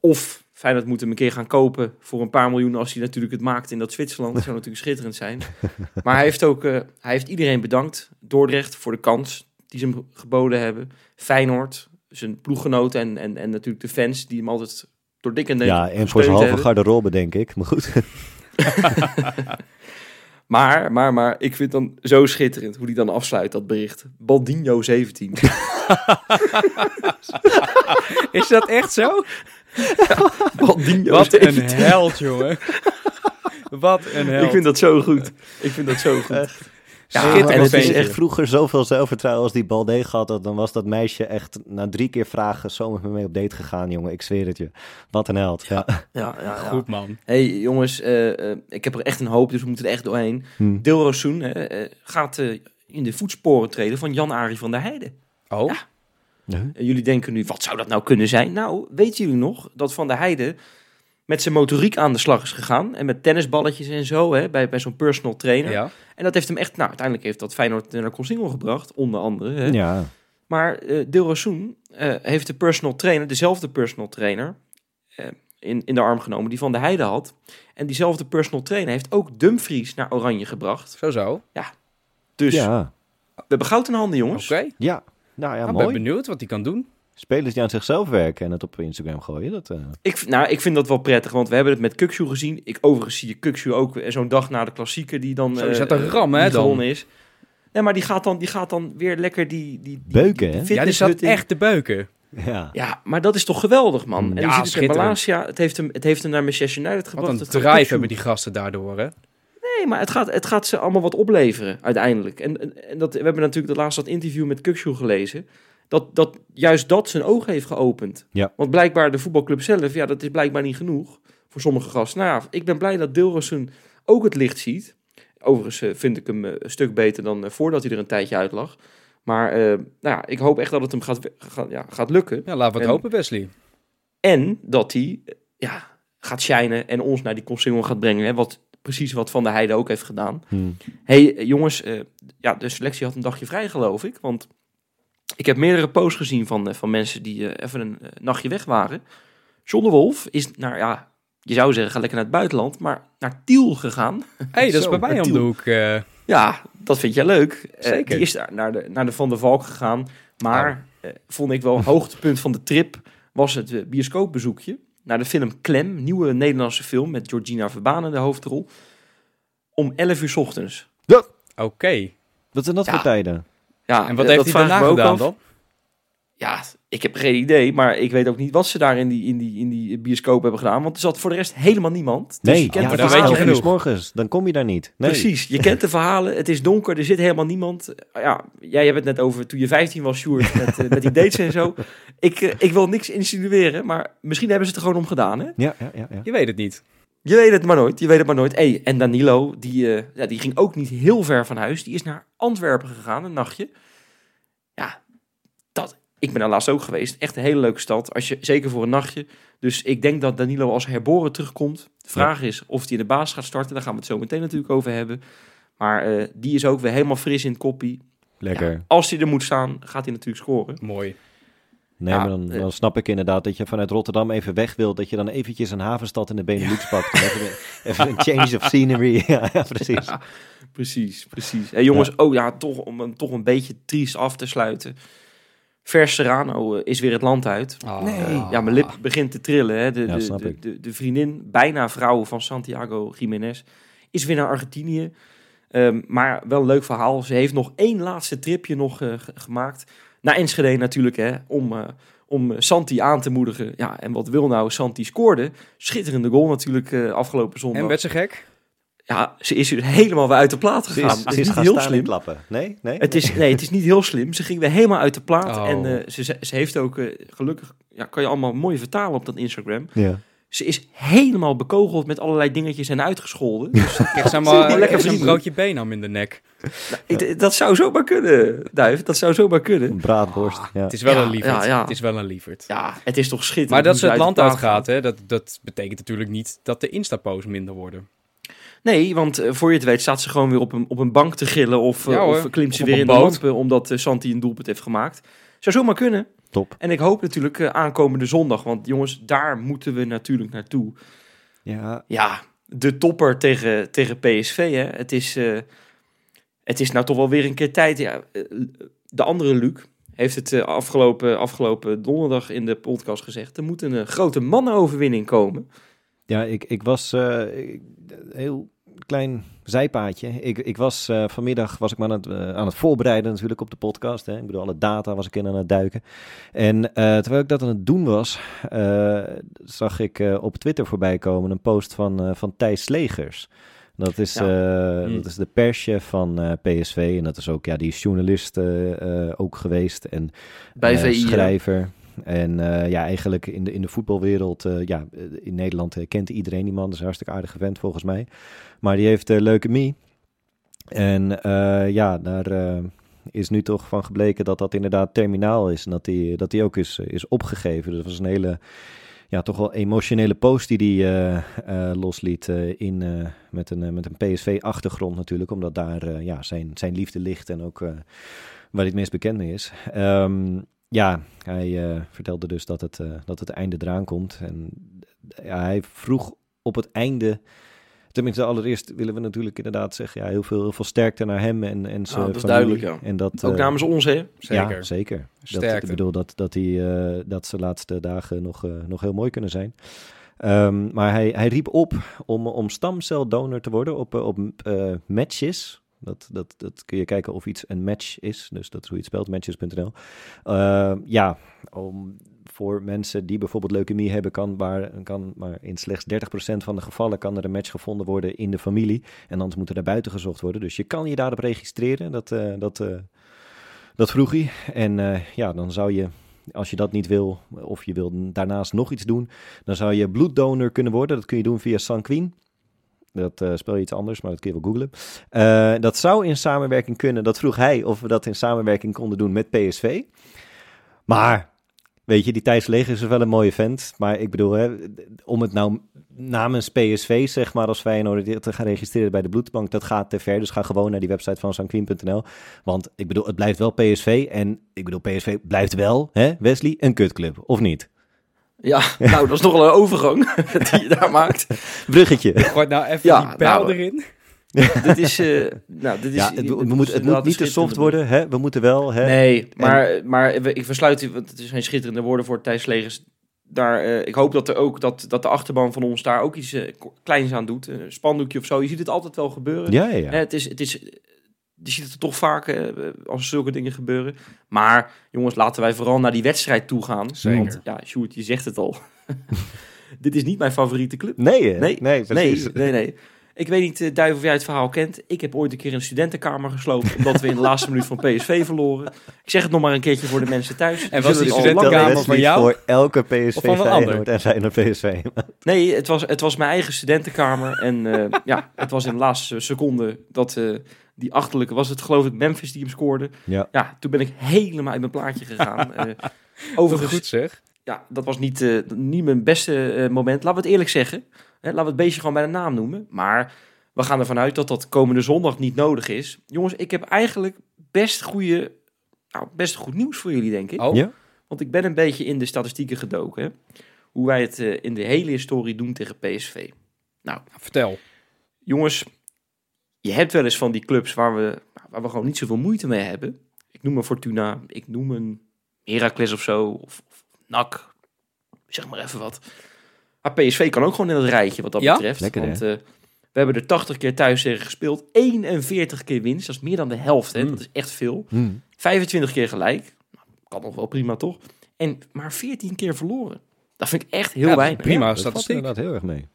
Of Feyenoord moet hem een keer gaan kopen voor een paar miljoen als hij natuurlijk het maakt in dat Zwitserland. Dat zou natuurlijk [LAUGHS] schitterend zijn. [LAUGHS] Maar hij heeft ook, hij heeft iedereen bedankt. Dordrecht voor de kans die ze hem geboden hebben. Feyenoord, zijn ploeggenoten en, en, en natuurlijk de fans die hem altijd door dik en
Ja, en voor zijn halve garderobe, denk ik. Maar goed. [LAUGHS] [LAUGHS]
Maar, maar, maar, ik vind dan zo schitterend hoe hij dan afsluit, dat bericht. Baldinho 17. [LAUGHS]
Is dat echt zo? [LAUGHS]
Baldinho
Wat een
17.
held, jongen. Wat een held.
Ik vind dat zo goed. Ik vind dat zo goed. Ja, en het is echt...
vroeger zoveel zelfvertrouwen als die Balde gehad had. Dan was dat meisje echt na drie keer vragen zo met me mee op date gegaan, jongen. Ik zweer het je. Wat een held. Ja.
Ja, ja, ja.
Goed, man.
hey, jongens, eh, eh, ik heb er echt een hoop, dus we moeten er echt doorheen.
Hm.
Dilro Soen hè, eh, gaat eh, in de voetsporen treden van Jan-Arie van der Heijden.
Oh,
Ja.
Huh?
Jullie denken nu, wat zou dat nou kunnen zijn? Nou, weten jullie nog dat Van der Heijden met zijn motoriek aan de slag is gegaan. En met tennisballetjes en zo, hè, bij, bij zo'n personal trainer.
ja.
En dat heeft hem echt, nou, uiteindelijk heeft dat Feyenoord naar Consingel gebracht, onder andere. Hè.
Ja.
Maar eh Dilrosun eh heeft de personal trainer, dezelfde personal trainer, eh, in, in de arm genomen die Van der Heijden had. En diezelfde personal trainer heeft ook Dumfries naar Oranje gebracht.
Zo zo.
Dus
Ja.
we hebben goud in handen, jongens.
Oké.
Ja. Nou ja,
Ik ben
mooi.
benieuwd wat hij kan doen.
Spelers die aan zichzelf werken en het op Instagram gooien. Dat, eh,
Ik, nou, ik vind dat wel prettig, want we hebben het met Kukshu gezien. Ik, overigens zie je Kukshu ook zo'n dag na de klassieker die dan...
Zo, die
eh,
staat te rammen, hè,
die
dan.
is. Nee, maar die gaat dan, die gaat dan weer lekker die... die, die
Beuken,
die
hè?
Ja, die zat echt te beuken.
ja.
Ja, maar dat is toch geweldig, man.
Mm.
En
Ja,
je ziet het in. Malaysia. Het heeft hem, het heeft hem naar Manchester United
Wat
gebracht.
een
Het
drive hebben die gasten daardoor, hè?
Nee, maar het gaat, het gaat ze allemaal wat opleveren uiteindelijk. En, en, en dat, we hebben natuurlijk de laatste dat interview met Kukshu gelezen. Dat, dat juist dat zijn ogen heeft geopend.
Ja.
Want blijkbaar de voetbalclub zelf, ja, dat is blijkbaar niet genoeg voor sommige gasten. Nou ik ben blij dat Dilrosun ook het licht ziet. Overigens eh, vind ik hem eh, een stuk beter dan eh, voordat hij er een tijdje uit lag. Maar nou ja, ik hoop echt dat het hem gaat, gaat, ja, gaat lukken.
Ja, laten we het
En-
hopen, Wesley.
En dat hij ja, gaat shinen en ons naar die Consingel gaat brengen. Hè, wat, precies wat Van der Heijden ook heeft gedaan.
Hm.
hey, jongens, ja, de selectie had een dagje vrij, geloof ik. Want ik heb meerdere posts gezien van, eh, van mensen die eh, even een eh, nachtje weg waren. John de Wolf is naar, ja, je zou zeggen, ga lekker naar het buitenland, maar naar Tiel gegaan.
hey, dat is [LAUGHS] bij mij om de hoek. eh.
Ja, dat vind jij leuk.
Zeker.
die is daar naar de, naar de Van der Valk gegaan. Maar vond ik wel een hoogtepunt van de trip was het bioscoopbezoekje naar de film Klem, nieuwe Nederlandse film met Georgina Verbaan in de hoofdrol. Om 11 uur 's ochtends.
Oké.
Wat zijn dat
Ja.
voor tijden?
Ja,
En wat heeft hij daarna gedaan dan?
Ja, ik heb geen idee, maar ik weet ook niet wat ze daar in die, in die, in die bioscoop hebben gedaan. Want er zat voor de rest helemaal niemand. Dus
Nee,
je kent
maar
de
dan weet je
verhalen.
genoeg.
S morgens, dan kom je daar niet. Nee.
Precies, je kent de verhalen. Het is donker, er zit helemaal niemand. Ja, jij hebt het net over toen je 15 was, Sjoerd, met, eh, met die dates en zo. Ik, eh, ik wil niks insinueren, maar misschien hebben ze het er gewoon om gedaan, hè?
Ja, ja, ja. ja.
Je weet het niet.
Je weet het maar nooit, je weet het maar nooit. Hey, en Danilo, die, eh, ja, die ging ook niet heel ver van huis. Die is naar Antwerpen gegaan, een nachtje. Ja, dat, ik ben daar laatst ook geweest. Echt een hele leuke stad, als je, zeker voor een nachtje. Dus ik denk dat Danilo als herboren terugkomt. De vraag is of hij in de baas gaat starten. Daar gaan we het zo meteen natuurlijk over hebben. Maar eh, die is ook weer helemaal fris in het koppie.
Lekker.
Ja, als hij er moet staan, gaat hij natuurlijk scoren.
Mooi.
Nee,
Ja,
maar dan,
eh.
dan snap ik inderdaad dat je vanuit Rotterdam even weg wilt. Dat je dan eventjes een havenstad in de Benelux pakt. Even, een- even een change of scenery. [LAUGHS] ja, ja, precies.
Ja, precies, precies. Hey, jongens, oh ja, toch, om hem toch een beetje triest af te sluiten. Vers Serrano eh, is weer het land uit.
Ah.
Nee.
Ja, mijn lip begint te trillen. Hè. De,
Ja,
de,
snap
de,
ik.
de, de vriendin, bijna vrouw van Santiago Jiménez, is weer naar Argentinië. Ehm, maar wel een leuk verhaal. Ze heeft nog één laatste tripje nog eh, ge- gemaakt. Naar Enschede natuurlijk, hè, om, eh, om Santi aan te moedigen. Ja, en wat wil nou? Santi scoorde. Schitterende goal natuurlijk eh, afgelopen zondag.
En werd ze gek?
Ja, ze is weer helemaal weer uit de plaat
Ze
gegaan.
is,
Het
ze is
niet
gaan
heel slim.
klappen. Nee? Nee?
Het is, nee, het is niet heel slim. Ze ging weer helemaal uit de plaat.
Oh.
En eh, ze, ze ze heeft ook, gelukkig, ja, kan je allemaal mooi vertalen op dat Instagram.
Ja.
Ze is helemaal bekogeld met allerlei dingetjes en uitgescholden. Dus
Krijg ze maar
lekker
een broodje benam in de nek.
ik- dat zou zomaar kunnen, Duif. Dat zou zomaar kunnen.
Een braadworst. Ja.
Het is wel
Ja,
een lieverd.
ja, ja.
Het is wel een lieverd.
Ja, het is toch schitterend.
Maar dat ze het land uitgaat, hè, dat, dat betekent natuurlijk niet dat de Insta-posts minder worden.
Nee, want eh, voor je het weet staat ze gewoon weer op een, op een bank te gillen. Of, eh,
Ja,
of klimt ze
Of
weer in de
boot.
lampen omdat eh, Santi een doelpunt heeft gemaakt. Zou zomaar kunnen.
Top.
En ik hoop natuurlijk eh, aankomende zondag. Want jongens, daar moeten we natuurlijk naartoe.
Ja,
Ja, de topper tegen, tegen PSV. Hè. Het, is, eh, het is nou toch wel weer een keer tijd. Ja, eh, de andere Luc heeft het afgelopen, afgelopen donderdag in de podcast gezegd. Er moet een grote mannenoverwinning komen.
Ja, ik, ik was heel klein zijpaadje. Ik, ik was eh, vanmiddag was ik me aan het, eh, aan het voorbereiden natuurlijk op de podcast. Hè. Ik bedoel, alle data was ik in aan het duiken. En eh, terwijl ik dat aan het doen was, zag ik op Twitter voorbij komen een post van, van Thijs Slegers. Dat is,
Hmm.
dat is de perschef van PSV. En dat is ook, ja, die is journalist ook geweest. En
Bij VI.
schrijver. En eh, ja, eigenlijk in de, in de voetbalwereld, eh, ja, eh, in Nederland kent iedereen die man. Dat is een hartstikke aardige vent volgens mij. Maar die heeft leukemie. En ja, daar is nu toch van gebleken dat dat inderdaad terminaal is. En dat die, dat die ook is, is opgegeven. Dus dat was een hele, ja, toch wel emotionele post die hij eh, eh, losliet in, met een, met een PSV-achtergrond natuurlijk. Omdat daar ja, zijn, zijn liefde ligt en ook waar hij het meest bekend mee is. Ehm, ja, hij eh, vertelde dus dat het, eh, dat het einde eraan komt. En eh, ja, hij vroeg op het einde... Tenminste, allereerst willen we natuurlijk inderdaad zeggen... Ja, heel, veel, heel veel sterkte naar hem en, en zijn
dat is duidelijk, ja.
En dat,
Ook namens ons, hè?
Zeker.
ja, zeker. Dat,
Sterkte.
ik bedoel dat, dat, hij, eh, dat zijn laatste dagen nog, eh, nog heel mooi kunnen zijn. Ehm, maar hij, hij riep op om, om stamceldonor te worden op, op eh, matches. Dat, dat, dat kun je kijken of iets een match is. Dus dat is hoe je het spelt, matches.nl. Ehm, ja, om, voor mensen die bijvoorbeeld leukemie hebben, kan, waar, kan maar in slechts 30% van de gevallen kan er een match gevonden worden in de familie. En anders moet er naar buiten gezocht worden. Dus je kan je daarop registreren. Dat, eh, dat, eh, dat vroeg hij. En eh, ja, dan zou je, als je dat niet wil, of je wil daarnaast nog iets doen, dan zou je bloeddonor kunnen worden. Dat kun je doen via Sanquin. Dat eh, spel je iets anders, maar dat kun je wel googlen. Eh, dat zou in samenwerking kunnen. Dat vroeg hij of we dat in samenwerking konden doen met PSV. Maar Weet je, die Thijs Leger is wel een mooie vent. Maar ik bedoel, hè, om het nou namens PSV, zeg maar, als Feyenoord te gaan registreren bij de bloedbank, dat gaat te ver. Dus ga gewoon naar die website van sanquin.nl. Want ik bedoel, het blijft wel PSV. En ik bedoel, PSV blijft wel, hè, Wesley, een kutclub, of niet?
Ja, [LAUGHS] nou, dat is nog wel een overgang [LAUGHS] die je daar maakt.
Bruggetje.
Gooi nou even
Ja,
die pijl
nou,
erin. [LAUGHS]
dit is, eh, nou, dit is...
Ja, het, we moet, het moet niet te soft worden, hè? We moeten wel, hè?
Nee, maar, maar we- ik versluit, want het zijn schitterende woorden voor Thijs Legers. Daar, eh, ik hoop dat, er ook, dat, dat de achterban van ons daar ook iets ko- kleins aan doet. Een spandoekje of zo. Je ziet het altijd wel gebeuren.
Ja, ja, ja.
Hè, het is, het is, je ziet het toch vaak eh, als er zulke dingen gebeuren. Maar jongens, laten wij vooral naar die wedstrijd toe gaan.
Zeker.
Want ja, Sjoerd, je zegt het al. [LAUGHS] Dit is niet mijn favoriete club.
Nee, hè?
Nee,
nee.
Nee, nee, nee. Ik weet niet, uh, Duif, of jij het verhaal kent. Ik heb ooit een keer een studentenkamer gesloopt... omdat we in de laatste minuut van PSV verloren. Ik zeg het nog maar een keertje voor de mensen thuis.
En was die studentenkamer van jou?
voor elke PSV
Of van een ander?
en Feyenoord PSV.
Nee, het was, het was mijn eigen studentenkamer. En eh, ja, het was in de laatste seconde dat eh, die achterlijke... was het geloof ik Memphis die hem scoorde.
Ja.
Ja, toen ben ik helemaal uit mijn plaatje gegaan. [LAUGHS]
Wat
overigens,
goed zeg.
ja, dat was niet, eh, niet mijn beste eh, moment. Laten we het eerlijk zeggen. Hè, laten we het beestje gewoon bij de naam noemen. Maar we gaan ervan uit dat dat komende zondag niet nodig is. Jongens, ik heb eigenlijk best, goede, nou, best goed nieuws voor jullie, denk ik.
Oh,
Ja?
Want ik ben een beetje in de statistieken gedoken. hè. Hoe wij het in de hele historie doen tegen PSV.
vertel.
Jongens, je hebt wel eens van die clubs waar we, waar we gewoon niet zoveel moeite mee hebben. Ik noem een Fortuna, ik noem een Heracles of zo, of, of NAC, zeg maar even wat. Maar PSV kan ook gewoon in het rijtje wat dat
Ja?
betreft.
Lekker,
want eh, we hebben er 80 keer thuis tegen gespeeld, 41 keer winst, dat is meer dan de helft. Hè?
Mm.
Dat is echt veel.
Hm.
25 keer gelijk, nou, kan nog wel prima toch? En maar 14 keer verloren. Dat vind ik echt heel
Ja,
weinig.
prima
dat valt
statistiek.
inderdaad heel erg mee.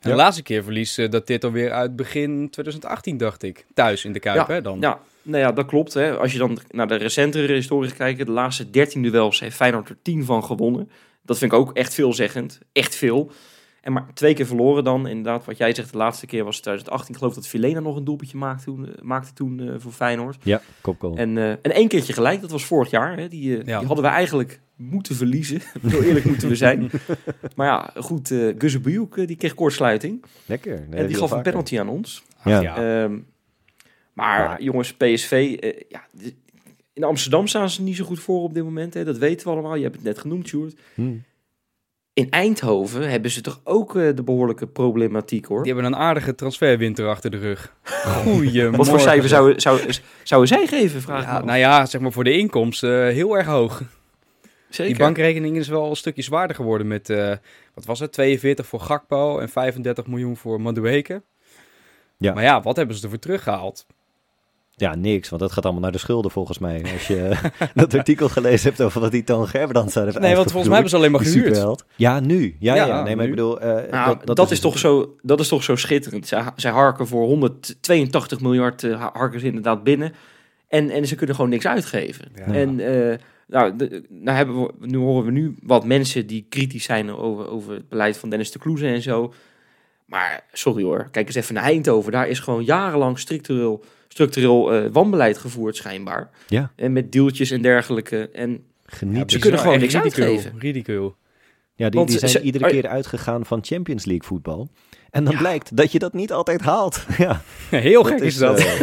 En de laatste keer verlies eh, dat dit alweer uit begin 2018, dacht ik. Thuis in de Kuip, hè, dan.
Ja, nou ja, dat klopt. Hè. Als je dan naar de recentere historie kijkt, de laatste 13 duels heeft Feyenoord er 10 van gewonnen. Dat vind ik ook echt veelzeggend. Echt veel. En maar twee keer verloren dan. Inderdaad, wat jij zegt, de laatste keer was 2018. Ik geloof dat Vilena nog een doelpuntje maakte toen, eh, maakte toen eh, voor Feyenoord.
Ja, kopgoal.
En, eh, en één keertje gelijk, dat was vorig jaar. Hè. Die, eh,
Ja.
die hadden we eigenlijk moeten verliezen. [LAUGHS] Zo eerlijk moeten we zijn. [LAUGHS] Maar ja, goed, uh, Guzebioek, die kreeg kortsluiting.
Lekker. Nee,
en die
heel
gaf een penalty aan ons.
Ach,
Ja.
ja.
Ehm, maar jongens, PSV, ja, in Amsterdam staan ze niet zo goed voor op dit moment. Hè. Dat weten we allemaal. Je hebt het net genoemd, Sjoerd.
Hm.
In Eindhoven hebben ze toch ook eh, de behoorlijke problematiek, hoor.
Die hebben een aardige transferwinter achter de rug. Goeie.
Wat voor cijfer zouden zou, zouden zij geven, vraag
Ja, nou ja, zeg maar voor de inkomsten eh, heel erg hoog.
Zeker.
Die bankrekening is wel een stukje zwaarder geworden met, eh, wat was het, 42 voor Gakpo en 35 miljoen voor Madueke.
Ja.
Maar ja, wat hebben ze ervoor teruggehaald?
Ja, niks, want dat gaat allemaal naar de schulden volgens mij. Als je [LAUGHS] dat artikel gelezen hebt over wat die Toon Gerbrands zou hebben
Nee, want volgens mij hebben ze alleen maar gehuurd.
superheld. Ja, nu. Ja, ja,
Ja,
nee, maar
nu.
ik bedoel... eh,
Nou, dat, is toch zo, dat is toch zo schitterend. Zij, zij harken voor 182 miljard eh, harken ze inderdaad binnen. En, en ze kunnen gewoon niks uitgeven.
Ja.
En eh, nou, de, nou hebben we, nu horen we nu wat mensen die kritisch zijn over, over het beleid van Dennis de Kloeze en zo. Maar sorry hoor, kijk eens even naar Eindhoven. Daar is gewoon jarenlang structureel, structureel eh, wanbeleid gevoerd schijnbaar.
Ja.
En met deeltjes en dergelijke. En
Geniet.
Ze
Ja,
kunnen gewoon
echt
niks
ridicule,
uitgeven.
Ridicule.
die,
want
die zijn
ze-
iedere keer uitgegaan van Champions League voetbal. En dan
Ja.
blijkt dat je dat niet altijd haalt. [LAUGHS] ja,
Heel gek is, dat.
eh,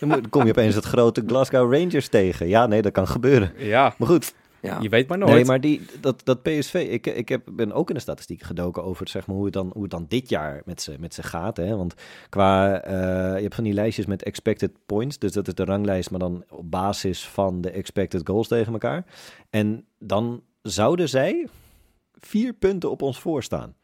dan kom je opeens het grote Glasgow Rangers tegen. Ja, nee, dat kan gebeuren.
ja,
Maar goed,
ja,
je weet maar nooit.
Nee, maar die, dat, dat PSV, ik, ik heb, ben ook in de statistieken gedoken over zeg maar, hoe, het dan, hoe het dan dit jaar met ze, met ze gaat. Hè? Want qua, eh, je hebt van die lijstjes met expected points, dus dat is de ranglijst, maar dan op basis van de expected goals tegen elkaar. En dan zouden zij vier punten op ons voorstaan.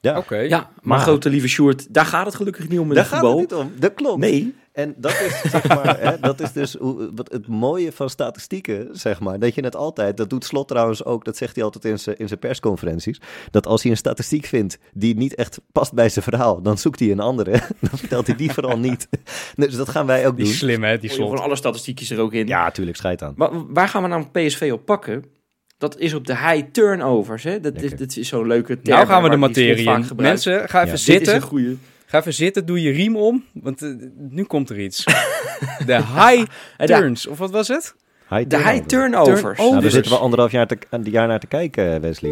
Ja,
Oké.
ja maar,
Maar-
grote lieve Sjoerd, daar gaat het gelukkig niet om in
daar
het
gaat
voetbal.
het niet om. Dat klopt.
Nee,
En dat is, zeg [LAUGHS] maar, hè, dat is dus hoe, wat het mooie van statistieken, zeg maar. Dat je het altijd, dat doet Slot trouwens ook, dat zegt hij altijd in zijn, in zijn persconferenties. Dat als hij een statistiek vindt die niet echt past bij zijn verhaal, dan zoekt hij een andere. [LAUGHS] Dan vertelt hij die vooral niet. [LAUGHS] Dus dat gaan wij ook
Die
doen.
slim, hè, die slot.
alle statistiekjes er ook in.
Ja, tuurlijk, scheid aan.
Maar waar gaan we nou PSV op pakken? Dat is op de high turnovers. Hè? Dat, is,
Lekker.
dat is zo'n leuke term.
Nou gaan we de materie in. Mensen, ga even
Ja.
Dit is
zitten.
een goede.
Ga even zitten, doe je riem om, want eh, nu komt er iets. [LAUGHS] De high [LAUGHS]
ja,
turns, of wat was het?
High
De high
turnover.
turnovers.
Turnovers.
Nou, daar zitten we anderhalf jaar, te, jaar naar te kijken, Wesley.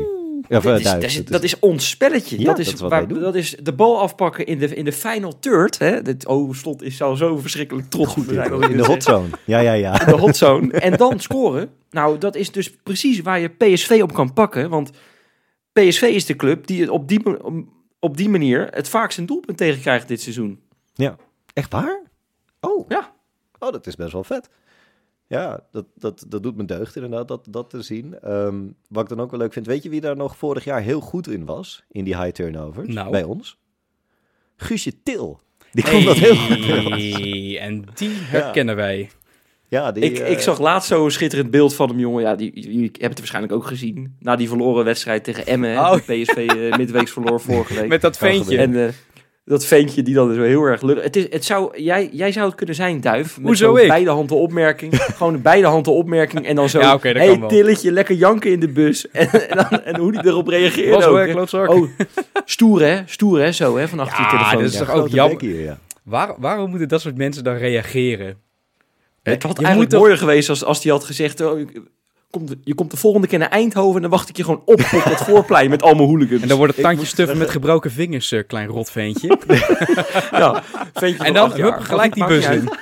Of,
Dat
eh,
is,
Duif.
dat, is, dat is ons spelletje.
Ja,
dat,
dat
is
is wat
waar-
wij doen.
dat is de bal afpakken in de, in de final third. Hè? Dit, oh, slot is al zo verschrikkelijk trots.
goed hoor. in de hot zone. Ja, ja, ja.
in de hot zone. En dan scoren. Nou, dat is dus precies waar je PSV op kan pakken. Want PSV is de club die het op die, op die manier het vaakst een doelpunt tegenkrijgt dit seizoen.
Echt waar? Oh.
Ja.
Oh, dat is best wel vet. Ja, dat, dat, dat doet me deugd inderdaad, dat, dat te zien. Ehm, wat ik dan ook wel leuk vind, weet je wie daar nog vorig jaar heel goed in was? In die high turnovers?
Nou.
Bij ons? Guusje Til. Die kon dat heel goed.
En die herkennen wij.
Ja, die,
Ik,
eh,
ik zag laatst zo'n schitterend beeld van hem, jongen. Ja, die, jullie hebben het waarschijnlijk ook gezien. Na die verloren wedstrijd tegen Emmen.
Oh.
PSV eh, [LAUGHS] midweeks verloor vorige week.
Met dat veentje.
En eh, dat ventje die dan zo heel erg lullig... Het is, het zou, jij, jij zou het kunnen zijn, Duif. Met
Hoezo
zo'n
ik?
beide handen opmerking. [LAUGHS] Gewoon een beide handen opmerking. En dan zo...
Ja, oké, dat
hey. Tilletje, lekker janken in de bus. [LAUGHS] En, en, dan, en hoe die erop reageerde
Was
ook. Oh, stoer hè? Stoer hè? Zo hè? Van achter
Ja,
je telefoon.
dat is
ja,
toch ook jammer?
hier, ja.
Waar, waarom moeten dat soort mensen dan reageren?
Het had
Je
eigenlijk mooier geweest als, als die had gezegd... Oh, je, komt, je komt de volgende keer naar Eindhoven... en dan wacht ik je gewoon op op het [LAUGHS] voorplein met al mijn hooligans.
En dan wordt het tandje stuffen met gebroken vingers, eh, klein rotventje. [LAUGHS]
ja,
en dan hup, gelijk die bus in. [LAUGHS]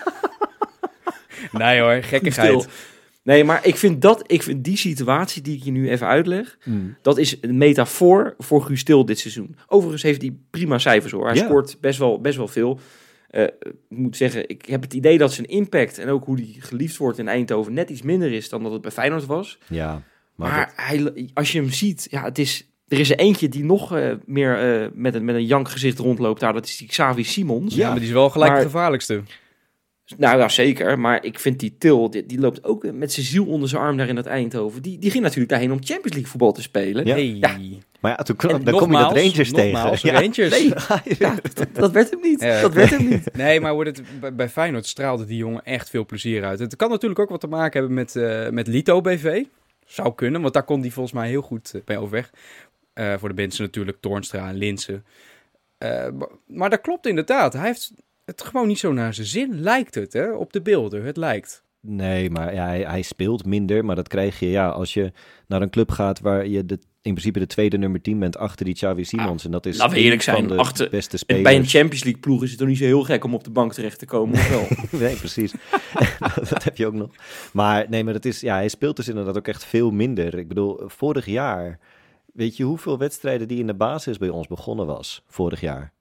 Nee hoor, gekkigheid.
Nee, maar ik vind, dat, ik vind die situatie die ik je nu even uitleg...
Mm.
dat is een metafoor voor Guus Til dit seizoen. Overigens heeft hij prima cijfers hoor. Hij
Ja.
scoort best wel, best wel veel. Eh, ik moet zeggen, ik heb het idee dat zijn impact... en ook hoe hij geliefd wordt in Eindhoven... net iets minder is dan dat het bij Feyenoord was.
Ja, maar,
hij, als je hem ziet, ja, het is... Er is er eentje die nog eh, meer eh, met, een, met een jankgezicht rondloopt daar. Dat is die Xavi Simons.
Ja, maar die is wel gelijk
Maar-
de gevaarlijkste.
Nou ja, zeker. Maar ik vind die Til, die, die loopt ook met zijn ziel onder zijn arm daar in dat Eindhoven. Die, die ging natuurlijk daarheen om Champions League voetbal te spelen.
Ja.
Hey.
Ja.
maar ja, toen,
En
dan kom je dat
Nogmaals,
Rangers tegen.
nogmaals, [LAUGHS]
Ja.
Rangers.
Nee, [LAUGHS] ja, dat, dat werd hem niet.
Ja.
Dat werd hem niet. [LAUGHS]
Nee, maar wordt het, bij, Feyenoord straalde die jongen echt veel plezier uit. Het kan natuurlijk ook wat te maken hebben met, eh, met Lito BV. Zou kunnen, want daar kon hij volgens mij heel goed eh, bij overweg. Eh, voor de mensen natuurlijk Toornstra en Linsen. Eh, maar, maar dat klopt inderdaad. Hij heeft het gewoon niet zo naar zijn zin, lijkt het, hè? Op de beelden, het lijkt.
Nee, maar ja, hij, hij speelt minder. Maar dat krijg je ja, als je naar een club gaat waar je de, in principe de tweede nummer 10 bent achter die Xavi Simons. en dat is
laten we eerlijk zijn,
van de
achter-
beste
En
spelers.
bij een Champions League ploeg is het toch niet zo heel gek om op de bank terecht te komen. Of wel? [LAUGHS]
Nee, precies. [LAUGHS] dat heb je ook nog. Maar nee, maar dat is, ja, hij speelt dus inderdaad ook echt veel minder. Ik bedoel, vorig jaar, weet je hoeveel wedstrijden die in de basis bij ons begonnen was? Vorig jaar.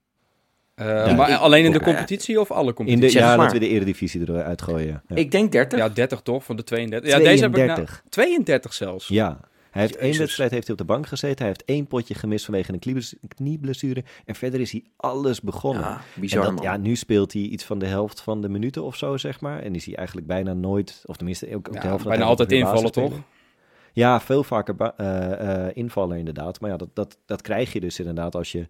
Eh,
Ja,
maar
ik-
alleen in de
ja.
competitie of alle
In
competities?
de,
zeg
ja,
maar.
laten we de eredivisie eruit gooien. Ja.
Ik denk 30.
Ja, 30 toch, van de 32. Ja, deze heb ik nou,
32.
32 zelfs.
Ja. Hij heeft één wedstrijd heeft hij op de bank gezeten. Hij heeft één potje gemist vanwege een kniebles- knieblessure. En verder is hij alles begonnen.
Ja,
En
bizar
dat,
man.
ja, nu speelt hij iets van de helft van de minuten of zo, zeg maar. En is hij eigenlijk bijna nooit, of tenminste ook
Ja,
de helft van de
bijna
tijd
altijd invallen,
basisspeler. Ja, veel vaker eh, eh, invallen inderdaad. Maar ja, dat, dat, dat krijg je dus inderdaad als, je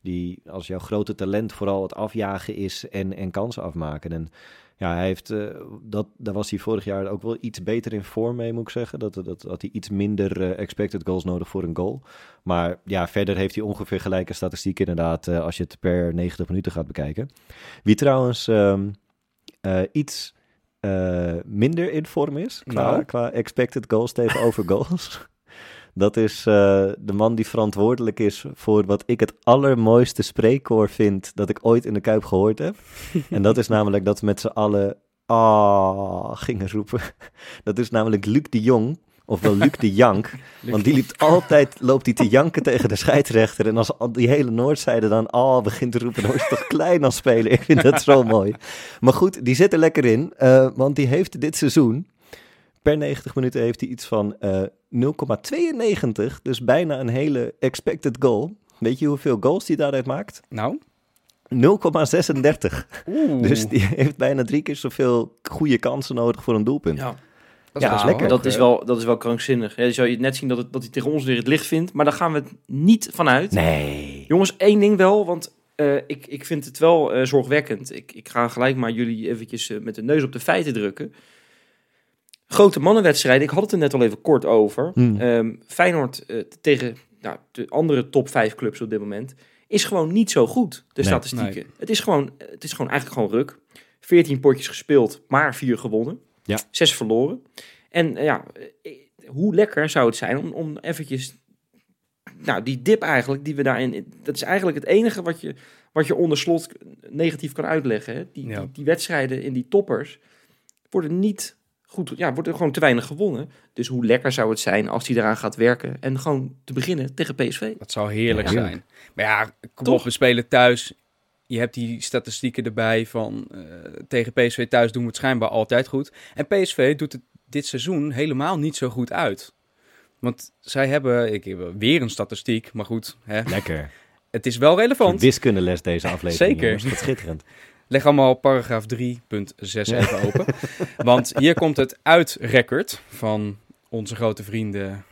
die, als jouw grote talent vooral het afjagen is en, en kansen afmaken. En ja, hij heeft, eh, dat, daar was hij vorig jaar ook wel iets beter in vorm mee, moet ik zeggen. Dat, dat, dat hij iets minder expected goals nodig voor een goal. Maar ja, verder heeft hij ongeveer gelijke statistiek inderdaad, als je het per 90 minuten gaat bekijken. Wie trouwens ehm, eh, iets eh, minder in vorm is, qua,
Nou?
qua expected goals tegenover [LAUGHS] goals. Dat is eh, de man die verantwoordelijk is voor wat ik het allermooiste spreekkoor vind dat ik ooit in de Kuip gehoord heb. en dat is namelijk dat we met z'n allen ah gingen roepen. [LAUGHS] Dat is namelijk Luc de Jong, ofwel Luc de Jank. [LAUGHS] Want die liep altijd, loopt hij te janken tegen de scheidsrechter. En als al die hele Noordzijde dan al begint te roepen, dan is het toch klein als speler. Ik vind dat zo mooi. Maar goed, die zit er lekker in. eh, want die heeft dit seizoen, per 90 minuten heeft hij iets van eh 0,92. Dus bijna een hele expected goal. Weet je hoeveel goals hij daaruit maakt?
Nou?
0,36.
Oeh.
Dus die heeft bijna drie keer zoveel goede kansen nodig voor een doelpunt.
Ja,
dat
ja, dat is lekker.
hoog,
dat is,
hè?
wel, dat is wel krankzinnig. Ja, zou je net zien dat, het, dat hij tegen ons weer het licht vindt. Maar daar gaan we het niet vanuit.
Nee.
Jongens, één ding wel, want eh, ik, ik vind het wel eh, zorgwekkend. Ik, ik ga gelijk maar jullie eventjes eh, met de neus op de feiten drukken. Grote mannenwedstrijden, ik had het er net al even kort over.
Hmm.
Ehm, Feyenoord tegen nou, de andere top 5 clubs op dit moment is gewoon niet zo goed, de
Nee.
statistieken. Het, is gewoon, het is gewoon eigenlijk gewoon ruk. 14 potjes gespeeld, maar 4 gewonnen.
Ja.
6 verloren. En eh, ja, eh, hoe lekker zou het zijn om, om eventjes... Nou, die dip eigenlijk, die we daarin... Dat is eigenlijk het enige wat je, wat je onder slot negatief kan uitleggen. Hè? Die,
Ja.
die, die wedstrijden in die toppers worden niet goed... Ja, wordt er gewoon te weinig gewonnen. Dus hoe lekker zou het zijn als hij eraan gaat werken... en gewoon te beginnen tegen PSV.
Dat zou heerlijk
Ja.
zijn. Maar ja, kom
Toch?
op, we spelen thuis. Je hebt die statistieken erbij van eh, tegen PSV thuis doen we het schijnbaar altijd goed. En PSV doet het dit seizoen helemaal niet zo goed uit. Want zij hebben, ik heb weer een statistiek, maar goed, hè,
Lekker. [LAUGHS]
het is wel relevant.
wiskundeles deze aflevering.
Zeker.
jongens. Schitterend. [LAUGHS]
Leg allemaal paragraaf 3.6 even open. [LAUGHS] Want hier komt het uitrecord van onze grote vrienden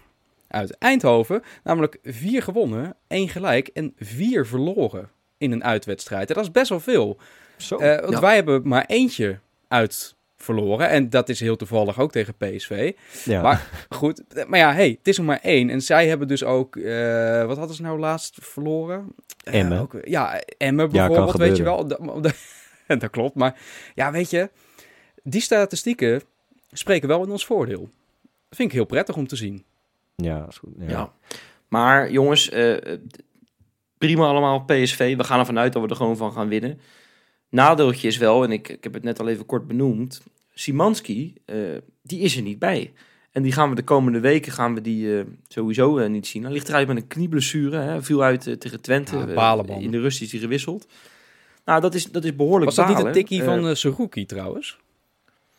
uit Eindhoven. Namelijk vier gewonnen, één gelijk en vier verloren in een uitwedstrijd. En dat is best wel veel.
Zo.
Eh, want
Ja.
wij hebben maar eentje uit verloren. En dat is heel toevallig ook tegen PSV.
ja.
Maar goed, eh, maar ja, hey, het is er maar één. En zij hebben dus ook, eh, wat hadden ze nou laatst verloren?
Emmen.
ook, ja, Emmen
Ja, kan
bijvoorbeeld, weet je wel.
gebeuren. [LAUGHS]
Dat, dat klopt, maar ja, weet je, die statistieken spreken wel in ons voordeel. Dat vind ik heel prettig om te zien.
ja, is goed. Ja.
Ja. Maar jongens, eh, prima allemaal PSV. We gaan ervan uit dat we er gewoon van gaan winnen. Nadeeltje is wel, en ik, ik heb het net al even kort benoemd. Simanski, eh, die is er niet bij. En die gaan we de komende weken gaan we die, eh, sowieso eh, niet zien. Hij ligt eruit met een knieblessure. Hè. Viel uit tegen Twente.
Ja,
in de rust is hij gewisseld. Nou, dat is, dat is behoorlijk
Was dat niet een tikkie van uh, trouwens?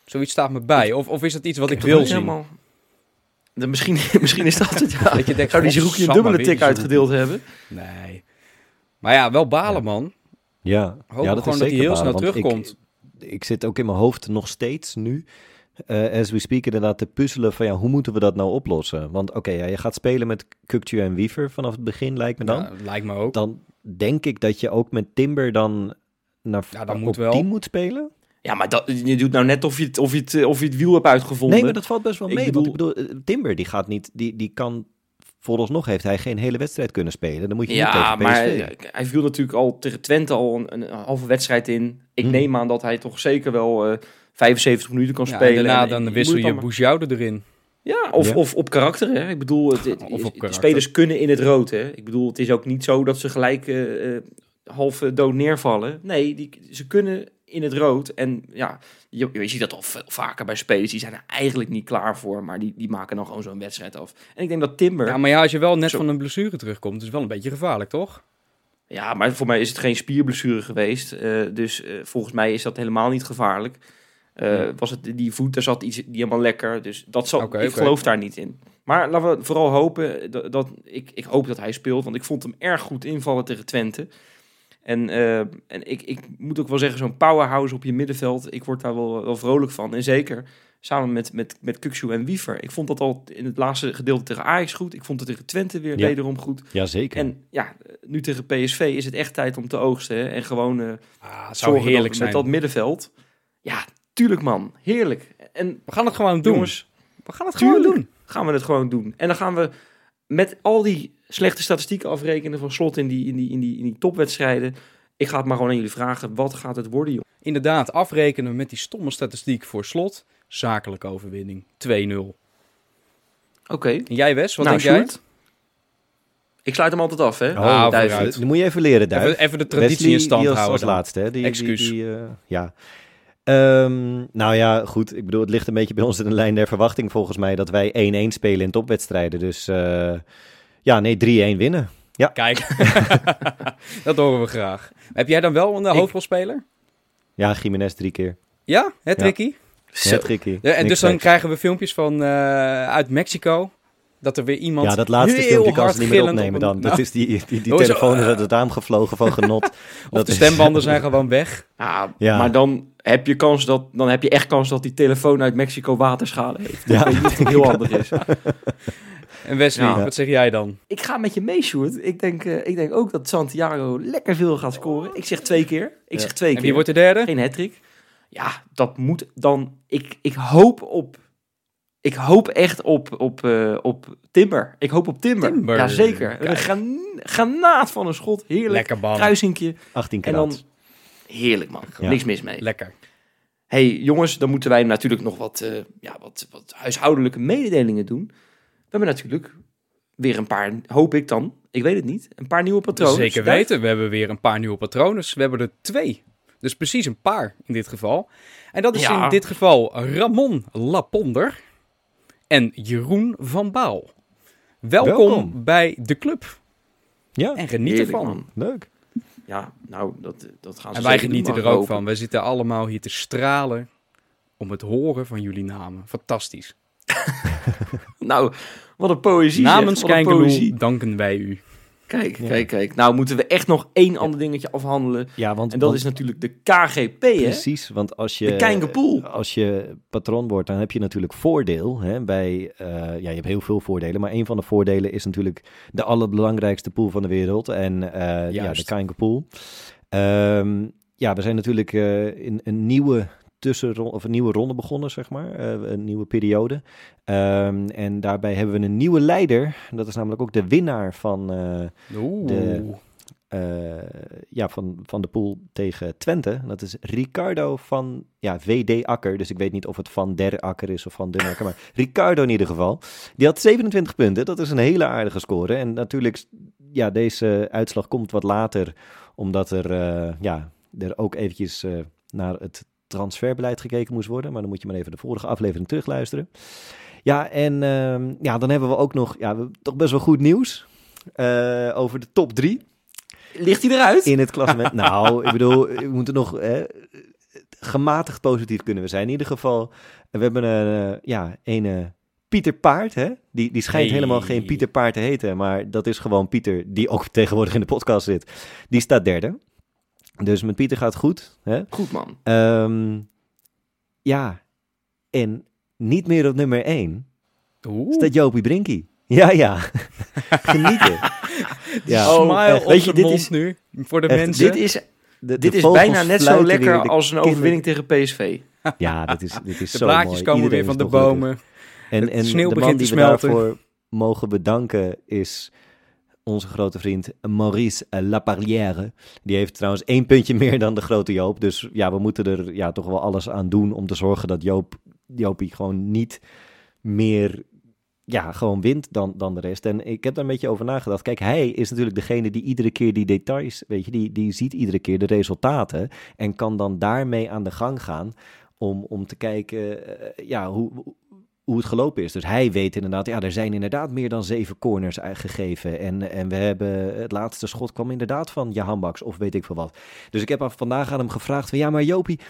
Zoiets staat me bij. Of, of is dat iets wat ik, wil zien?
helemaal- De, misschien, [LAUGHS] misschien is dat het, ja. [LAUGHS]
Dat je denkt,
Zou die een dubbele tik uitgedeeld hebben?
Nee. Maar ja, wel balen,
Ja.
man.
Ja,
Hoop
ja dat
gewoon
is
dat hij
zeker
heel snel terugkomt.
Ik, ik zit ook in mijn hoofd nog steeds nu, eh as we speak, inderdaad te puzzelen van ja, hoe moeten we dat nou oplossen? Want oké, ja, je gaat spelen met Kukcu en Wiever vanaf het begin, lijkt me dan.
Ja, lijkt me ook.
Dan denk ik dat je ook met Timber dan naar
Ja, dan
op
moet wel.
10 moet spelen.
Ja, maar dat, je doet nou net of je het, of je het, of je het wiel hebt uitgevonden.
Nee, maar dat valt best wel
Ik
mee.
bedoel-
Want ik bedoel, eh, Timber die gaat niet, die, die kan, vooralsnog heeft hij geen hele wedstrijd kunnen spelen. Dan moet je niet
Ja,
tegen PSV.
maar eh, hij viel natuurlijk al tegen Twente al een, een halve wedstrijd in. Ik
Hm.
neem aan dat hij toch zeker wel eh 75 minuten kan
Ja, en
spelen.
daarna
En
dan
je
wissel je
dan
Boujoude erin.
Ja, of,
Ja.
of op karakter. Hè. Ik bedoel, het, het- [LAUGHS]
Of op
de
karakter.
spelers kunnen in het rood. Hè. Ik bedoel, het is ook niet zo dat ze gelijk eh, eh, half eh, dood neervallen. Nee, die, ze kunnen in het rood. En ja, je, je ziet dat al veel vaker bij spelers. Die zijn er eigenlijk niet klaar voor, maar die, die maken dan gewoon zo'n wedstrijd af. En ik denk dat Timber...
Ja, maar ja, als je wel net
Zo.
van een blessure terugkomt, is het wel een beetje gevaarlijk, toch?
Ja, maar voor mij is het geen spierblessure geweest. eh, dus eh, volgens mij is dat helemaal niet gevaarlijk. Eh,
Ja.
Was het die voet, daar zat iets niet helemaal lekker. Dus dat zal, ik geloof daar niet in. Maar laten we vooral hopen dat, dat ik, ik hoop dat hij speelt, want ik vond hem erg goed invallen tegen Twente. En, eh, en ik, ik moet ook wel zeggen, zo'n powerhouse op je middenveld, ik word daar wel, wel vrolijk van. En zeker samen met, met, met Kuksu en Wiever. Ik vond dat al in het laatste gedeelte tegen Ajax goed. Ik vond het tegen Twente weer
Ja.
wederom goed.
Jazeker.
En ja, nu tegen PSV is het echt tijd om te oogsten. hè. En gewoon
Ah, het zou
zorgen
heerlijk
dat,
zijn.
met dat middenveld. Ja, tuurlijk man. Heerlijk. En
We gaan het gewoon doen.
jongens,
we gaan het gewoon doen.
gaan we het gewoon doen. En dan gaan we met al die slechte statistieken afrekenen van slot in die, in die, in die, in die topwedstrijden. Ik ga het maar gewoon aan jullie vragen. Wat gaat het worden, joh?
Inderdaad, afrekenen met die stomme statistiek voor slot. Zakelijke overwinning. 2-0.
Oké.
En jij, Wes, wat
nou,
denk jij?
Ik sluit hem altijd af, hè?
Oh,
Ah, vooruit.
Dan moet je even leren, Duif.
Even, even de traditie
Wesley,
in stand
als,
houden.
als laatste, hè? Die,
Excuus.
Die, die, eh, ja. Ehm, nou ja, goed. Ik bedoel, het ligt een beetje bij ons in de lijn der verwachting volgens mij dat wij 1-1 spelen in topwedstrijden. Dus eh, ja, nee, 3-1 winnen.
Kijk, [LAUGHS] dat horen we graag. Heb jij dan wel een
Ik-
hoofdrolspeler?
Ja, Jiménez drie keer.
Ja, hè, Tricky?
Ja.
Ja, en
Niks
dus dan krijgen we filmpjes van eh, uit Mexico. Dat er weer iemand
Ja, dat laatste
heel
filmpje kan ze niet meer opnemen
op
dan. Dat
Nou,
is die, die, [LAUGHS]
Oh,
telefoon is uit het raam gevlogen van genot. [LAUGHS]
of
dat
de
is-
stembanden zijn gewoon weg. [LAUGHS]
Ja,
Ja.
maar dan heb je kans dat dan heb je echt kans dat die telefoon uit Mexico waterschade heeft.
Ja.
Niet heel handig is.
En Wesley,
Ja.
wat zeg jij dan?
Ik ga met je mee, Sjoerd. Ik denk, eh, ik denk ook dat Santiago lekker veel gaat scoren. Ik zeg twee keer. Ik
Ja.
zeg twee
En
keer.
wie wordt de derde?
Geen hattrick. Ja, dat moet dan... Ik, ik hoop op... Ik hoop echt op, op, eh, op Timber. Ik hoop op Timber.
Timber.
Ja, zeker. Een
Kijk.
gran- granaat van een schot. Heerlijk.
Lekker bal.
Kruisinkje.
18
En
karat.
dan... Heerlijk, man.
Ja.
Niks mis mee.
Lekker.
hey, jongens, dan moeten wij natuurlijk nog wat, eh, ja, wat, wat huishoudelijke mededelingen doen. We hebben natuurlijk weer een paar, hoop ik dan, ik weet het niet, een paar nieuwe patronen.
Zeker weten, we hebben weer een paar nieuwe patronen. We hebben er twee. Dus precies een paar in dit geval. En dat is
Ja.
in dit geval Ramon Laponder en Jeroen van Baal. Welkom,
Welkom.
bij de club.
Ja,
En geniet
Heerlijk,
ervan.
man.
leuk.
Ja, nou, dat, dat gaan ze
En wij genieten er ook van. Wij zitten allemaal hier te stralen om het horen van jullie namen. Fantastisch. [LAUGHS]
Nou, wat een poëzie.
Namens. Kijkeloel danken wij u.
Kijk,
Ja.
kijk, kijk. Nou moeten we echt nog één ander dingetje afhandelen.
Ja, want,
En dat
want-
is natuurlijk de KGP, hè?
Precies, want als je, als je patroon wordt, dan heb je natuurlijk voordeel. Hè, bij, eh, ja, je hebt heel veel voordelen, maar een van de voordelen is natuurlijk de allerbelangrijkste pool van de wereld. En eh, ja, de
Juist.
Kijngepoel. Ehm ja, we zijn natuurlijk eh, in een nieuwe tussenronde, of een nieuwe ronde begonnen, zeg maar. Eh, een nieuwe periode. Ehm, en daarbij hebben we een nieuwe leider. Dat is namelijk ook de winnaar van... eh. De- eh, ja, van, van de pool tegen Twente. Dat is Ricardo van ja, VD Akker. Dus ik weet niet of het van der Akker is of van den Akker. Maar [LAUGHS] Ricardo in ieder geval. Die had 27 punten. Dat is een hele aardige score. En natuurlijk, ja, deze uitslag komt wat later. Omdat er, ja, er ook eventjes naar het transferbeleid gekeken moest worden. Maar dan moet je maar even de vorige aflevering terugluisteren. Ja, en ehm, ja, dan hebben we ook nog ja, toch best wel goed nieuws. eh, over de top 3
Ligt hij eruit?
in het klassement. [LAUGHS] nou, ik bedoel, we moeten nog gematigd positief kunnen we zijn. In ieder geval, we hebben een, eh, ja, een eh, Pieter Paard, hè? Die, die schijnt
Hey.
helemaal geen Pieter Paard te heten, maar dat is gewoon Pieter, die ook tegenwoordig in de podcast zit. Die staat derde. Dus met Pieter gaat het goed. Hè?
Goed, man.
Ehm, ja, en niet meer op nummer 1
Oeh.
staat Jopie Brinkie. [LAUGHS] Ja, ja. [LAUGHS] Genieten. [LAUGHS] Ja.
Oh,
Smile op
Weet je, dit
mond
is-
nu. Voor de
echt,
mensen.
Dit is,
De- de
dit is bijna net zo lekker
weer, de
als een
kinderen-
overwinning tegen PSV.
Ja, dit is, dit is
de
zo
blaadjes
mooi.
komen
Iedereen
weer
is
van de bomen.
En, en
sneeuw
de
begint
man
te
die we
smelten.
daarvoor mogen bedanken is onze grote vriend Maurice Laparrière. Die heeft trouwens één puntje [LAUGHS] meer dan de grote Joop. Dus ja, we moeten er ja, toch wel alles aan doen om te zorgen dat Joop, Joopie gewoon niet meer ja, gewoon wint dan, dan de rest. En ik heb daar een beetje over nagedacht. Kijk, hij is natuurlijk degene die iedere keer die details, weet je, die, die ziet iedere keer de resultaten en kan dan daarmee aan de gang gaan om, om te kijken eh, ja, hoe, hoe het gelopen is. Dus hij weet inderdaad, ja, er zijn inderdaad meer dan zeven corners eh, gegeven. En, en we hebben, het laatste schot kwam inderdaad van Jahan Baks of weet ik veel wat. Dus ik heb vandaag aan hem gevraagd van, ja, maar Jopie,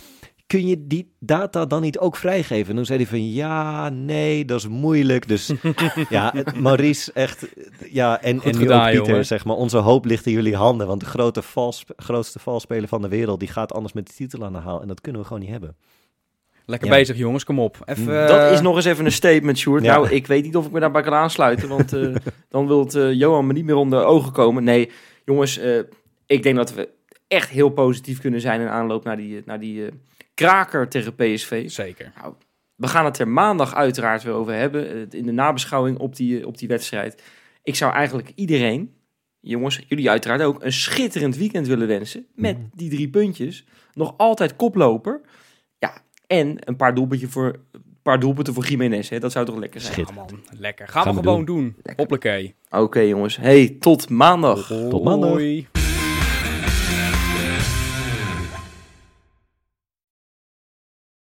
kun je die data dan niet ook vrijgeven? En toen zei hij van, ja, nee, dat is moeilijk. Dus [LAUGHS] ja, Maurice, echt, ja, en,
Goed
en nu
gedaan,
ook Pieter,
jongen.
zeg maar, onze hoop ligt in jullie handen. Want de grote vals, grootste valspeler van de wereld, die gaat anders met de titel aan de haal. En dat kunnen we gewoon niet hebben.
Lekker
Ja.
bezig, jongens. Kom op. Even,
Dat
eh,
is nog eens even een statement, Sjoerd.
Ja.
Nou, ik weet niet of ik me daarbij kan aansluiten, want eh, [LAUGHS] dan wil het eh, Johan me niet meer onder ogen komen. Nee, jongens, eh, ik denk dat we echt heel positief kunnen zijn in aanloop naar die, eh, naar die eh, kraker tegen PSV.
Zeker.
We gaan het er maandag uiteraard weer over hebben, eh, in de nabeschouwing op die, eh, op die wedstrijd. Ik zou eigenlijk iedereen, jongens, jullie uiteraard ook, een schitterend weekend willen wensen. Met
Mhm.
die drie puntjes. Nog altijd koploper. En een paar, doelpuntje voor, paar doelpunten voor Jiménez. Hè? Dat zou toch lekker zijn?
Ja, man. Lekker. Gaan,
Gaan
we
we
gewoon doen. Hoppakee.
Oké jongens, hey, tot maandag.
Tot maandag.
Hoi.